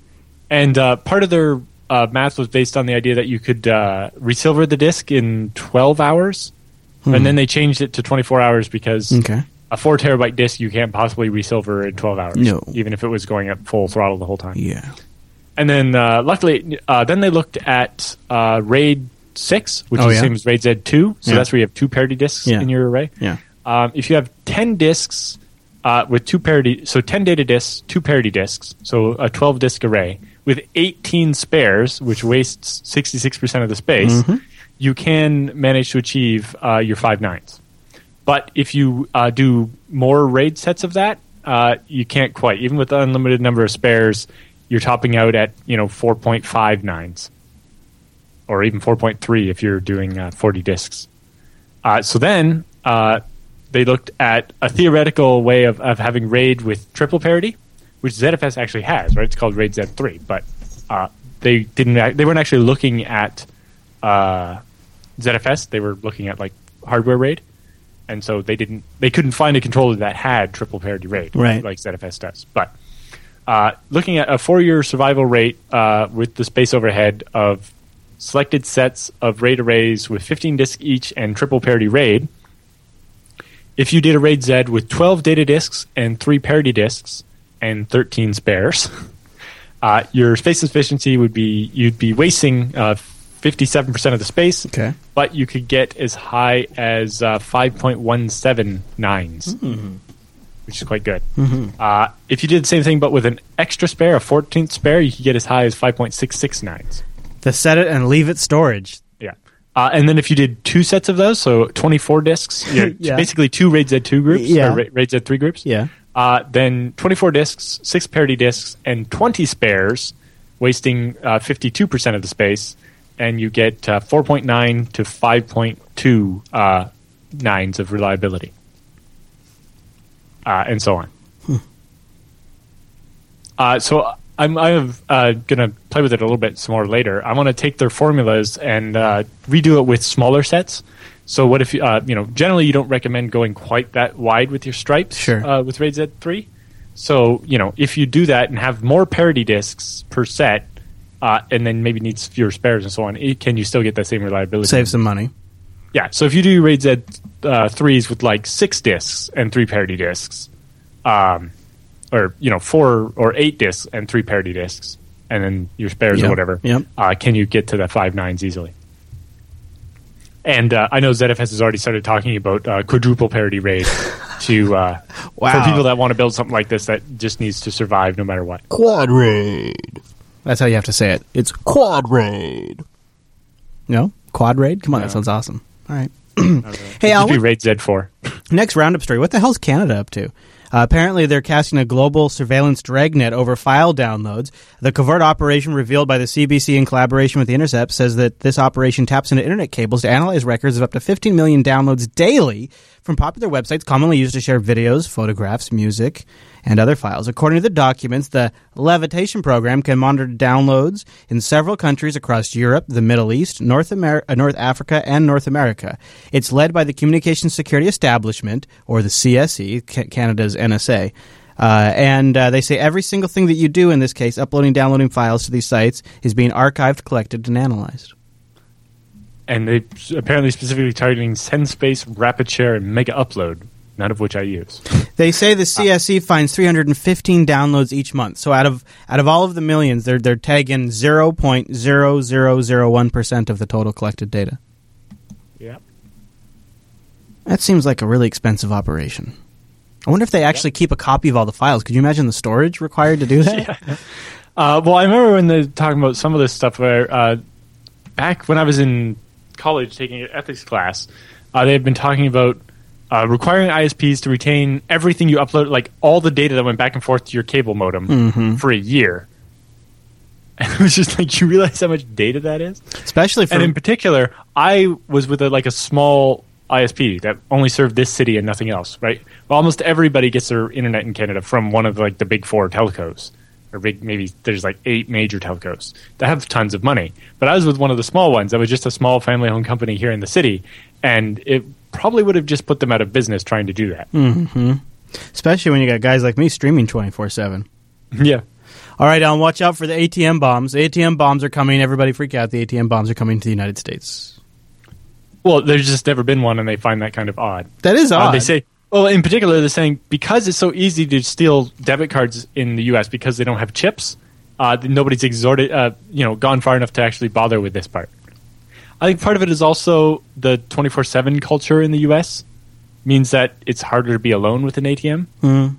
B: and uh, part of their uh, math was based on the idea that you could uh, resilver the disk in 12 hours, and then they changed it to 24 hours because
A: Hmm. Okay.
B: a four terabyte disk you can't possibly resilver in 12 hours,
A: No.
B: even if it was going at full throttle the whole time.
A: Yeah.
B: And then uh, luckily, uh, then they looked at uh, RAID six, which
A: Oh,
B: is
A: yeah?
B: the same as RAID Z two. So
A: Yeah.
B: that's where you have two parity disks
A: Yeah.
B: in your array.
A: Yeah.
B: Um, if you have 10 disks uh, with two parity, so 10 data disks, two parity disks, so a 12 disk array with 18 spares, which wastes 66% of the space, you can manage to achieve uh, your five nines. But if you uh, do more RAID sets of that, uh, you can't quite. Even with the unlimited number of spares, you're topping out at you know 4.5 nines, or even 4.3 if you're doing uh, 40 disks. Uh, so then uh, they looked at a theoretical way of, of having RAID with triple parity, which ZFS actually has. Right, it's called RAID Z3, but uh, they didn't. They weren't actually looking at uh, ZFS. They were looking at like hardware RAID, and so they didn't. They couldn't find a controller that had triple parity RAID,
A: Right.
B: like ZFS does. But uh, looking at a four-year survival rate uh, with the space overhead of selected sets of RAID arrays with 15 disks each and triple parity RAID. If you did a RAID Z with 12 data disks and three parity disks and 13 spares, uh, your space efficiency would be you'd be wasting uh, 57% of the space,
A: Okay.
B: but you could get as high as uh, 5.17 nines, which is quite good. Uh, if you did the same thing but with an extra spare, a 14th spare, you could get as high as 5.66 nines.
A: The set it and leave it storage.
B: Uh, and then if you did two sets of those, so 24 disks, you know,
A: Yeah.
B: basically two RAID Z2 groups,
A: Yeah.
B: Ra- RAID Z3 groups,
A: Yeah.
B: uh, then 24 disks, six parity disks, and 20 spares, wasting uh, 52% of the space, and you get uh, 4.9 to 5.2 uh, nines of reliability, uh, and so on. Uh, so I'm I'm uh, gonna play with it a little bit some more later. I want to take their formulas and uh, redo it with smaller sets. So what if you uh, you know generally you don't recommend going quite that wide with your stripes
A: Sure.
B: uh, with RAID Z3. So you know if you do that and have more parity discs per set, uh, and then maybe needs fewer spares and so on, it, can you still get that same reliability?
A: Save some money.
B: Yeah. So if you do RAID Z uh, threes with like six discs and three parity discs, um, or you know four or eight discs and three parity discs, and then your spares
A: Yep,
B: or whatever,
A: yep.
B: uh, can you get to the five nines easily? And uh, I know ZFS has already started talking about uh, quadruple parity RAID to uh,
A: Wow.
B: for people that want to build something like this that just needs to survive no matter what.
C: Quad raid.
A: That's how you have to say it. It's
C: Quad raid.
A: no quad raid. Come on, that sounds awesome. All right.
B: Hey,
A: Al,
B: be
A: what-
B: RAID Z four.
A: Next roundup story. What the hell's Canada up to? Uh, apparently, they're casting a global surveillance dragnet over file downloads. The covert operation revealed by the CBC in collaboration with The Intercept says that this operation taps into internet cables to analyze records of up to 15 million downloads daily from popular websites commonly used to share videos, photographs, music, and other files. According to the documents, the Levitation program can monitor downloads in several countries across Europe, the Middle East, North, Amer- uh, North Africa, and North America. It's led by the Communications Security Establishment, or the CSE, Ca- Canada's NSA. Uh, and uh, they say every single thing that you do in this case, uploading, downloading files to these sites, is being archived, collected, and analyzed.
B: And they apparently specifically targeting SendSpace, RapidShare, and Mega Upload, none of which I use.
A: They say the CSE finds 315 downloads each month. So out of out of all of the millions, they're they're tagging 0.0001 percent of the total collected data.
B: Yeah.
A: That seems like a really expensive operation. I wonder if they actually keep a copy of all the files. Could you imagine the storage required to do that?
B: Uh, well, I remember when they're talking about some of this stuff where uh, back when I was in college taking an ethics class, uh, they've been talking about uh, requiring ISPs to retain everything you upload, like all the data that went back and forth to your cable modem for a year. And it was just like you realize how much data that is.
A: Especially for
B: and in particular, I was with a, like a small ISP that only served this city and nothing else. Right? Well, almost everybody gets their internet in Canada from one of like the big four telcos, or big maybe there's like eight major telcos that have tons of money. But I was with one of the small ones I was just a small family-owned company here in the city, and it probably would have just put them out of business trying to do that.
A: especially when you got guys like me streaming 24/7.
B: Yeah.
A: All right, Alan, watch out for the ATM bombs. The ATM bombs are coming. Everybody freak out. The ATM bombs are coming to the United States.
B: Well, there's just never been one, and they find that kind of odd.
A: That is
B: Uh,
A: odd.
B: they say, well, in particular, they're saying because it's so easy to steal debit cards in the U.S. because they don't have chips, uh, nobody's exhorted, uh, you know, gone far enough to actually bother with this part. I think part of it is also the 24/7 culture in the U.S. means that it's harder to be alone with an ATM.
A: Mm.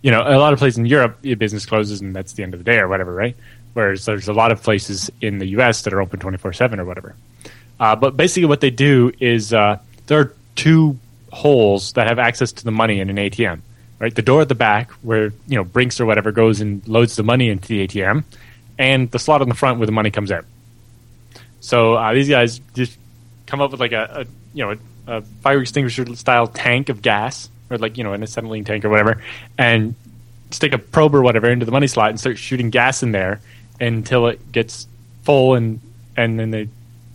B: You know, a lot of places in Europe, your business closes and that's the end of the day or whatever, right? Whereas there's a lot of places in the U.S. that are open 24/7 or whatever. Uh, but basically, what they do is uh, there are two holes that have access to the money in an ATM. Right, the door at the back where you know Brinks or whatever goes and loads the money into the ATM, and the slot on the front where the money comes out. So uh, these guys just come up with like a, a you know a, a fire extinguisher style tank of gas, or like you know an acetylene tank or whatever, and stick a probe or whatever into the money slot and start shooting gas in there until it gets full and and then they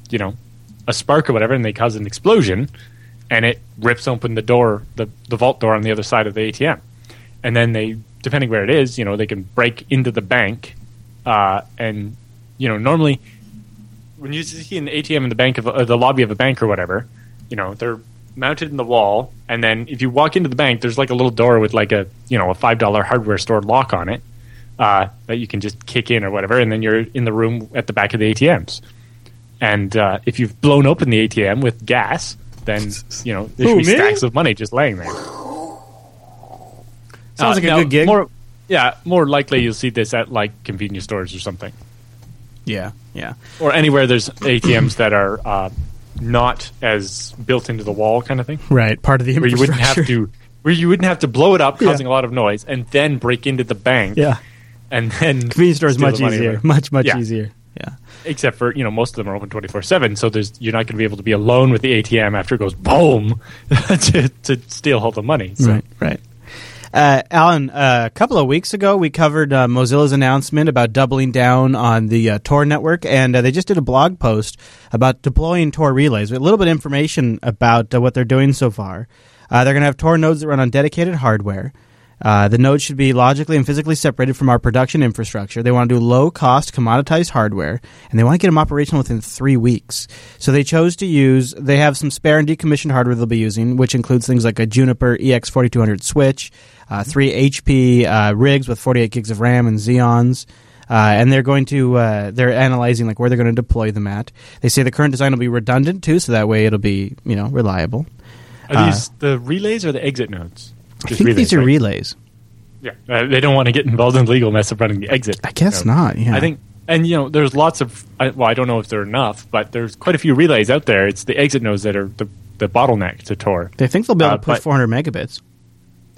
B: you know a spark or whatever and they cause an explosion and it rips open the door the, the vault door on the other side of the ATM and then they depending where it is you know they can break into the bank uh, and you know normally when you see an ATM in the bank of uh, the lobby of a bank or whatever you know they're mounted in the wall and then if you walk into the bank there's like a little door with like a you know a five dollar hardware store lock on it uh, that you can just kick in or whatever and then you're in the room at the back of the ATMs and uh, if you've blown open the ATM with gas, then you know there should be stacks of money just laying there.
A: Sounds
B: Uh,
A: like a
B: now,
A: good gig.
B: More, yeah, more likely you'll see this at like convenience stores or something,
A: yeah, yeah.
B: or anywhere there's ATMs that are uh, not as built into the wall, kind of thing,
A: Right, part of the
B: where you wouldn't have to where you wouldn't have to blow it up,
A: Yeah.
B: causing a lot of noise, and then break into the bank.
A: Yeah,
B: and then
A: convenience store is much easier.
B: away.
A: Much much
B: Yeah.
A: easier. Yeah.
B: except for you know most of them are open 24/7 so there's you're not going to be able to be alone with the ATM after it goes boom to, to steal all the money so
A: Right, right. Uh, Alan, uh, a couple of weeks ago, we covered uh, Mozilla's announcement about doubling down on the uh, Tor network, and uh, they just did a blog post about deploying Tor relays. A little bit of information about uh, what they're doing so far. Uh, they're going to have Tor nodes that run on dedicated hardware. Uh, the nodes should be logically and physically separated from our production infrastructure. They want to do low cost, commoditized hardware, and they want to get them operational within three weeks. So they chose to use, they have some spare and decommissioned hardware they'll be using, which includes things like a Juniper EX4200 switch, uh, three HP uh, rigs with 48 gigs of RAM and Xeons. Uh, and they're going to uh, they're analyzing like where they're going to deploy them at. They say the current design will be redundant too, so that way it'll be you know reliable.
B: are these the relays or the exit nodes
A: I think these are
B: right?
A: relays.
B: yeah uh, they don't want to get involved in the legal mess of running the exit
A: I guess
B: node.
A: not. Yeah,
B: I think and you know there's lots of I, well I don't know if there are enough but there's quite a few relays out there it's the exit nodes that are the the bottleneck to Tor
A: they think they'll be able
B: uh,
A: to push
B: but-
A: 400 megabits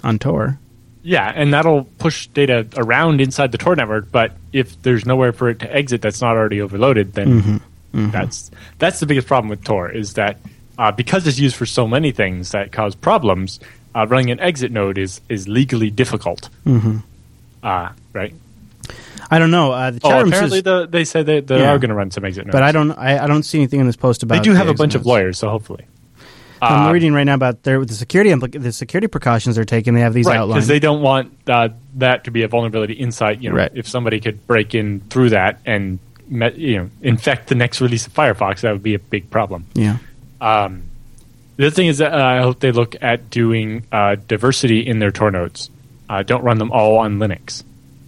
A: on Tor.
B: Yeah, and that'll push data around inside the Tor network. But if there's nowhere for it to exit that's not already overloaded, then that's that's the biggest problem with Tor is that uh, because it's used for so many things that cause problems, uh, running an exit node is is legally difficult. Mm-hmm. Uh, right.
A: I don't know. Uh, the
B: Oh, apparently
A: says,
B: the, they said they, they
A: Yeah.
B: are going to run some exit nodes,
A: but I don't. I, I don't see anything in this post about. It.
B: They do
A: the
B: have a
A: exit
B: bunch of lawyers, so hopefully.
A: I'm
B: Uh,
A: reading right now about their the security the security precautions they're taking. They have these
B: right
A: outlined.
B: because they don't want uh, that to be a vulnerability inside. You know,
A: Right.
B: if somebody could break in through that and met, you know infect the next release of Firefox, that would be a big problem.
A: yeah.
B: Um, the other thing is that uh, I hope they look at doing uh, diversity in their Tor nodes. Uh, don't run them all on Linux.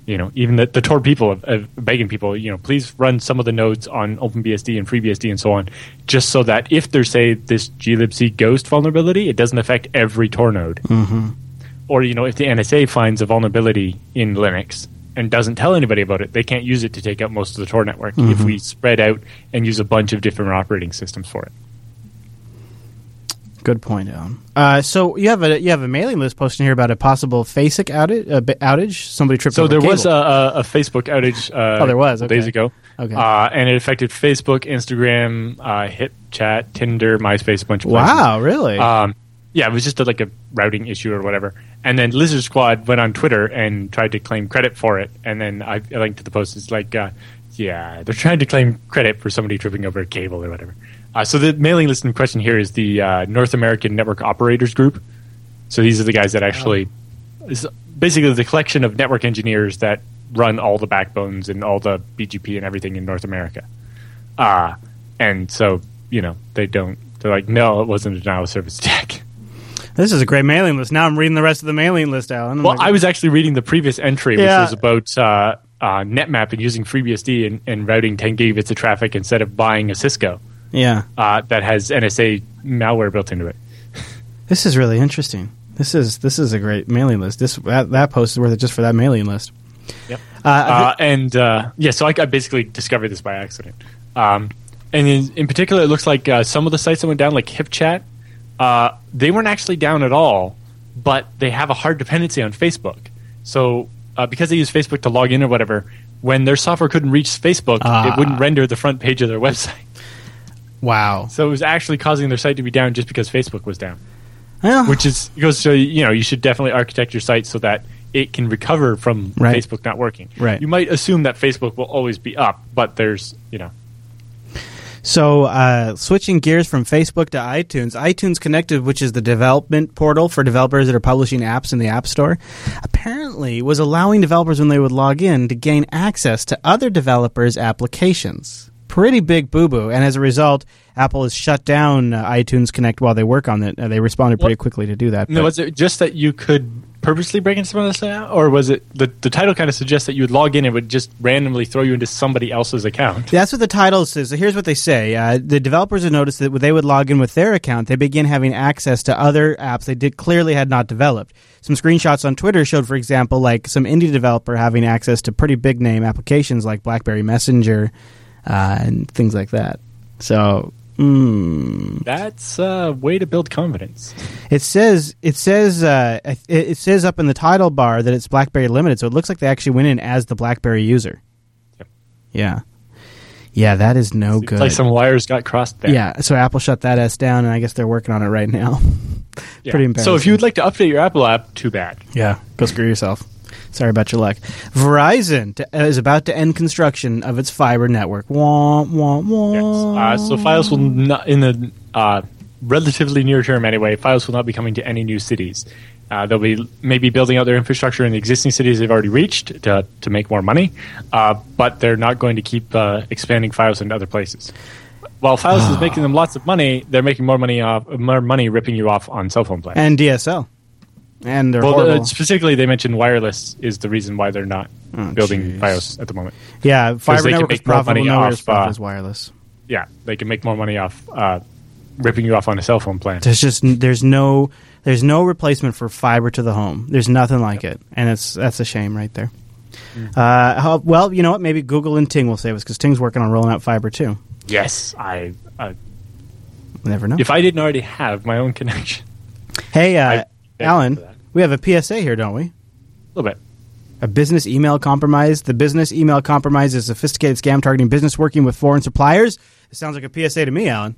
B: You know, even the, the Tor people have begging people, you know, please run some of the nodes on OpenBSD and FreeBSD and so on, just so that if there's say this glibc ghost vulnerability, it doesn't affect every Tor node. Mm-hmm. Or you know, if the NSA finds a vulnerability in Linux and doesn't tell anybody about it, they can't use it to take out most of the Tor network. If we spread out and use a bunch of different operating systems for it.
A: Good point, Alan. Uh, so you have a you have a mailing list posting here about a possible FASIC outage. Uh, outage. Somebody tripped.
B: So
A: over
B: there
A: cable.
B: was a, a, a Facebook outage. Uh,
A: Oh, there was,
B: days ago.
A: Okay.
B: uh, and it affected Facebook, Instagram, uh, HipChat, Tinder, MySpace, a bunch of places.
A: wow, really?
B: Um, yeah, it was just a, like a routing issue or whatever. And then Lizard Squad went on Twitter and tried to claim credit for it. And then I, I linked to the post. It's like, uh, yeah, they're trying to claim credit for somebody tripping over a cable or whatever. Uh, so the mailing list in question here is the uh, North American Network Operators Group. So these are the guys that actually, is basically the collection of network engineers that run all the backbones and all the BGP and everything in North America. Uh, and so, you know, they don't, they're like, no, it wasn't a denial of service attack.
A: this is a great mailing list. Now I'm reading the rest of the mailing list, Alan. I'm
B: Well,
A: like-
B: I was actually reading the previous entry, which
A: Yeah.
B: was about uh, uh, NetMap and using FreeBSD and, and routing 10 gigabits of traffic instead of buying a Cisco
A: yeah.
B: uh, that has NSA malware built into it.
A: This is really interesting. This is this is a great mailing list. This that, that post is worth it just for that mailing list.
B: Yep.
A: Uh,
B: Uh, and uh, yeah, so I, I basically discovered this by accident. Um, and in, in particular, it looks like uh, some of the sites that went down, like HipChat, uh, they weren't actually down at all, but they have a hard dependency on Facebook. So uh, because they use Facebook to log in or whatever, when their software couldn't reach Facebook,
A: Ah.
B: it wouldn't render the front page of their website.
A: Wow.
B: So it was actually causing their site to be down just because Facebook was down.
A: Well,
B: Which is goes to you know you should definitely architect your site so that it can recover from
A: Right.
B: Facebook not working.
A: Right.
B: You might assume that Facebook will always be up, but there's you know
A: So, uh, switching gears from Facebook to iTunes, iTunes Connected, which is the development portal for developers that are publishing apps in the App Store, apparently was allowing developers when they would log in to gain access to other developers' applications. Pretty big boo boo, and as a result, Apple has shut down uh, iTunes Connect while they work on it. Uh, they responded pretty quickly to do that.
B: no, was it just that you could purposely break into some of this, or was it the the title kind of suggests that you would log in and it would just randomly throw you into somebody else's account?
A: That's what the title says. So here's what they say: uh, the developers have noticed that when they would log in with their account, they begin having access to other apps they did clearly had not developed. Some screenshots on Twitter showed, for example, like some indie developer having access to pretty big name applications like BlackBerry Messenger uh, and things like that. So. Mm,
B: That's a way to build confidence.
A: it says it says uh, it, it says up in the title bar that it's BlackBerry Limited, so it looks like they actually went in as the BlackBerry user.
B: Yep.
A: Yeah. Yeah, that is no
B: Seems
A: good.
B: like some wires got crossed there.
A: yeah, so Apple shut that S down, and I guess they're working on it right now.
B: Yeah.
A: Pretty embarrassing.
B: So if you would like to update your Apple app, too bad.
A: Yeah, go screw yourself. Sorry about your luck. Verizon to, is about to end construction of its fiber network. Wah, wah, wah.
B: Yes. Uh, so FiOS will not in the uh, relatively near term anyway. FiOS will not be coming to any new cities. Uh, they'll be maybe building out their infrastructure in the existing cities they've already reached to, to make more money, uh, but they're not going to keep uh, expanding FiOS into other places. While FiOS is making them lots of money, they're making more money off more money ripping you off on cell phone plans.
A: and DSL. And they're
B: well,
A: horrible.
B: specifically, they mentioned wireless is the reason why they're not
A: Oh,
B: building. FiOS at the moment.
A: yeah, fiber network is profitable.
B: money
A: Nowhere
B: off, uh,
A: as wireless.
B: Yeah, they can make more money off uh, ripping you off on a cell phone plan.
A: There's just there's no there's no replacement for fiber to the home. There's nothing like it, and it's that's a shame right there.
B: Mm.
A: Uh, how, well, you know what? Maybe Google and Ting will save us because Ting's working on rolling out fiber too.
B: Yes, I. Uh,
A: Never know.
B: if I didn't already have my own connection,
A: hey, uh, Alan. We have a PSA here, don't we?
B: a little bit.
A: A business email compromise. The business email compromise is a sophisticated scam targeting business working with foreign suppliers. It sounds like a PSA to me, Alan.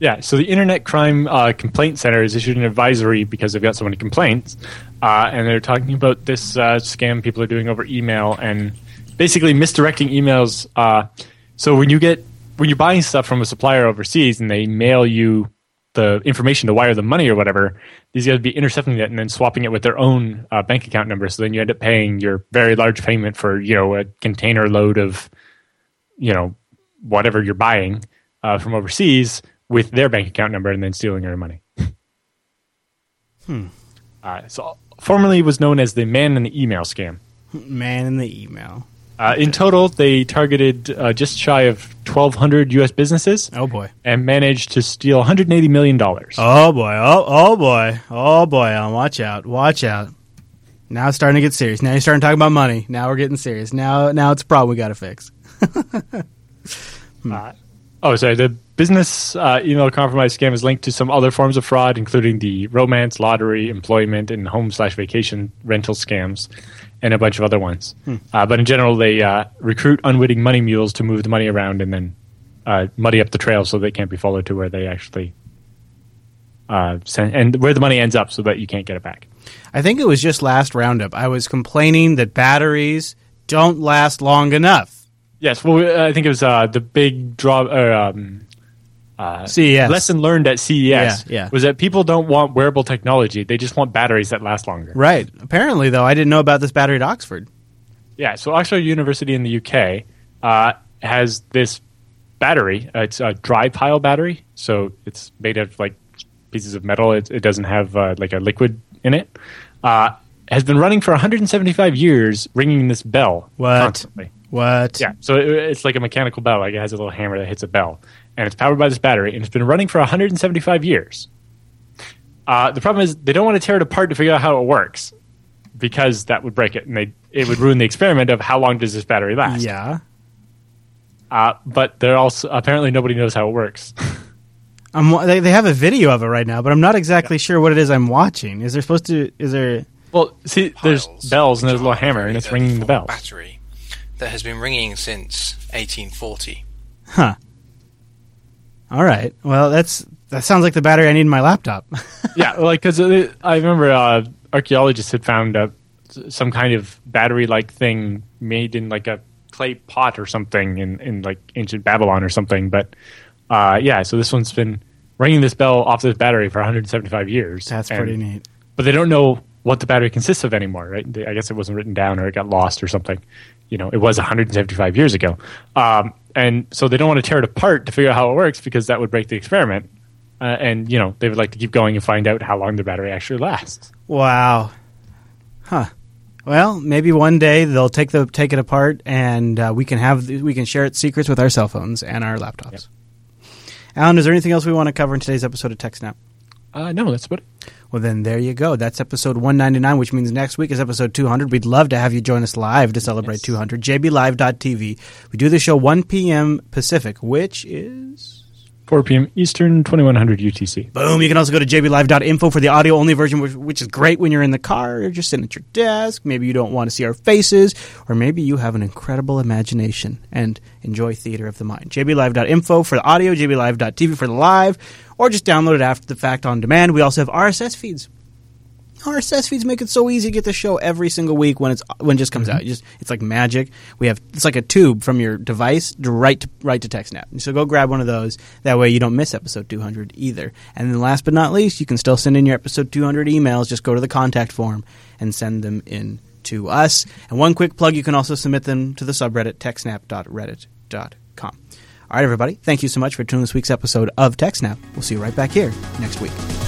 B: Yeah, so the Internet Crime uh, Complaint Center has issued an advisory because they've got so many complaints, uh, and they're talking about this uh, scam people are doing over email and basically misdirecting emails. Uh, so when you get when you're buying stuff from a supplier overseas and they mail you the information to wire the money or whatever, these guys would be intercepting it and then swapping it with their own uh, bank account number. So then you end up paying your very large payment for you know a container load of you know whatever you're buying uh, from overseas with their bank account number and then stealing your money.
A: Hmm.
B: Uh, so formerly it was known as the man in the email scam.
A: Man in the email.
B: Uh, in total, they targeted uh, just shy of 1,200 U.S. businesses
A: Oh boy.
B: and managed to steal 180 million dollars.
A: Oh boy. Oh oh boy. Oh boy. Alan, watch out. Watch out. Now it's starting to get serious. Now you're starting to talk about money. Now we're getting serious. Now now it's a problem we got to fix.
B: Uh, oh, sorry. The business uh, email compromise scam is linked to some other forms of fraud, including the romance, lottery, employment, and home slash vacation rental scams, and a bunch of other ones. Uh, but in general, they uh, recruit unwitting money mules to move the money around and then uh, muddy up the trail so they can't be followed to where they actually uh, send, and where the money ends up, so that you can't get it back.
A: I think it was just last roundup. I was complaining that batteries don't last long enough.
B: Yes, well, I think it was uh, the big draw. Um, uh,
A: CES.
B: lesson learned at CES
A: Yeah, yeah.
B: was that people don't want wearable technology; they just want batteries that last longer.
A: Right. Apparently, though, I didn't know about this battery at Oxford.
B: Yeah, so Oxford University in the UK uh, has this battery. Uh, it's a dry pile battery, so it's made of like pieces of metal. It, it doesn't have uh, like a liquid in it. Uh, has been running for 175 years, ringing this bell
A: What?
B: constantly.
A: What?
B: Yeah, so it, it's like a mechanical bell. Like it has a little hammer that hits a bell, and it's powered by this battery, and it's been running for 175 years. Uh, the problem is they don't want to tear it apart to figure out how it works, because that would break it, and they it would ruin the experiment of how long does this battery last.
A: Yeah.
B: Uh, but they're also apparently nobody knows how it works.
A: I'm, they, they have a video of it right now, but I'm not exactly sure what it is I'm watching. Is there supposed to? Is there?
B: well, see, there's
D: piles,
B: bells and there's a little hammer, and it's ringing the
D: form
B: bell.
D: Battery that has been ringing since 1840.
A: Huh. All right. Well, that's that sounds like the battery I need in my laptop.
B: yeah, like because I remember uh, archaeologists had found s- some kind of battery-like thing made in like a clay pot or something in, in like ancient Babylon or something. But uh, yeah, so this one's been ringing this bell off this battery for 175 years.
A: that's
B: And-
A: pretty neat.
B: But they don't know what the battery consists of anymore, right? They- I guess it wasn't written down or it got lost or something. You know, it was 175 years ago, um, and so they don't want to tear it apart to figure out how it works because that would break the experiment. Uh, and you know, they would like to keep going and find out how long the battery actually lasts.
A: Wow. Huh. Well, maybe one day they'll take the take it apart, and uh, we can have we can share its secrets with our cell phones and our laptops. Alan, is there anything else we want to cover in today's episode of TechSnap?
B: Uh, no, that's about it.
A: Well, then there you go. That's episode 199, which means next week is episode 200. We'd love to have you join us live to celebrate
B: Yes.
A: 200. JBLive.tv. We do the show 1 p.m. Pacific, which is
B: 4 p.m. Eastern, 2100 UTC.
A: Boom. You can also go to jblive.info for the audio only version, which, which is great when you're in the car or just sitting at your desk. Maybe you don't want to see our faces, or maybe you have an incredible imagination and enjoy theater of the mind. jblive.info for the audio, jblive.tv for the live, or just download it after the fact on demand. We also have RSS feeds. RSS feeds make it so easy to get the show every single week when it's when it just comes mm-hmm. out. You just it's like magic. We have it's like a tube from your device right to right to TechSnap. So go grab one of those. That way you don't miss episode 200 either. And then last but not least, you can still send in your episode 200 emails. Just go to the contact form and send them in to us. And one quick plug, you can also submit them to the subreddit techsnap.reddit.com. All right, everybody. Thank you so much for tuning this week's episode of TechSnap. We'll see you right back here next week.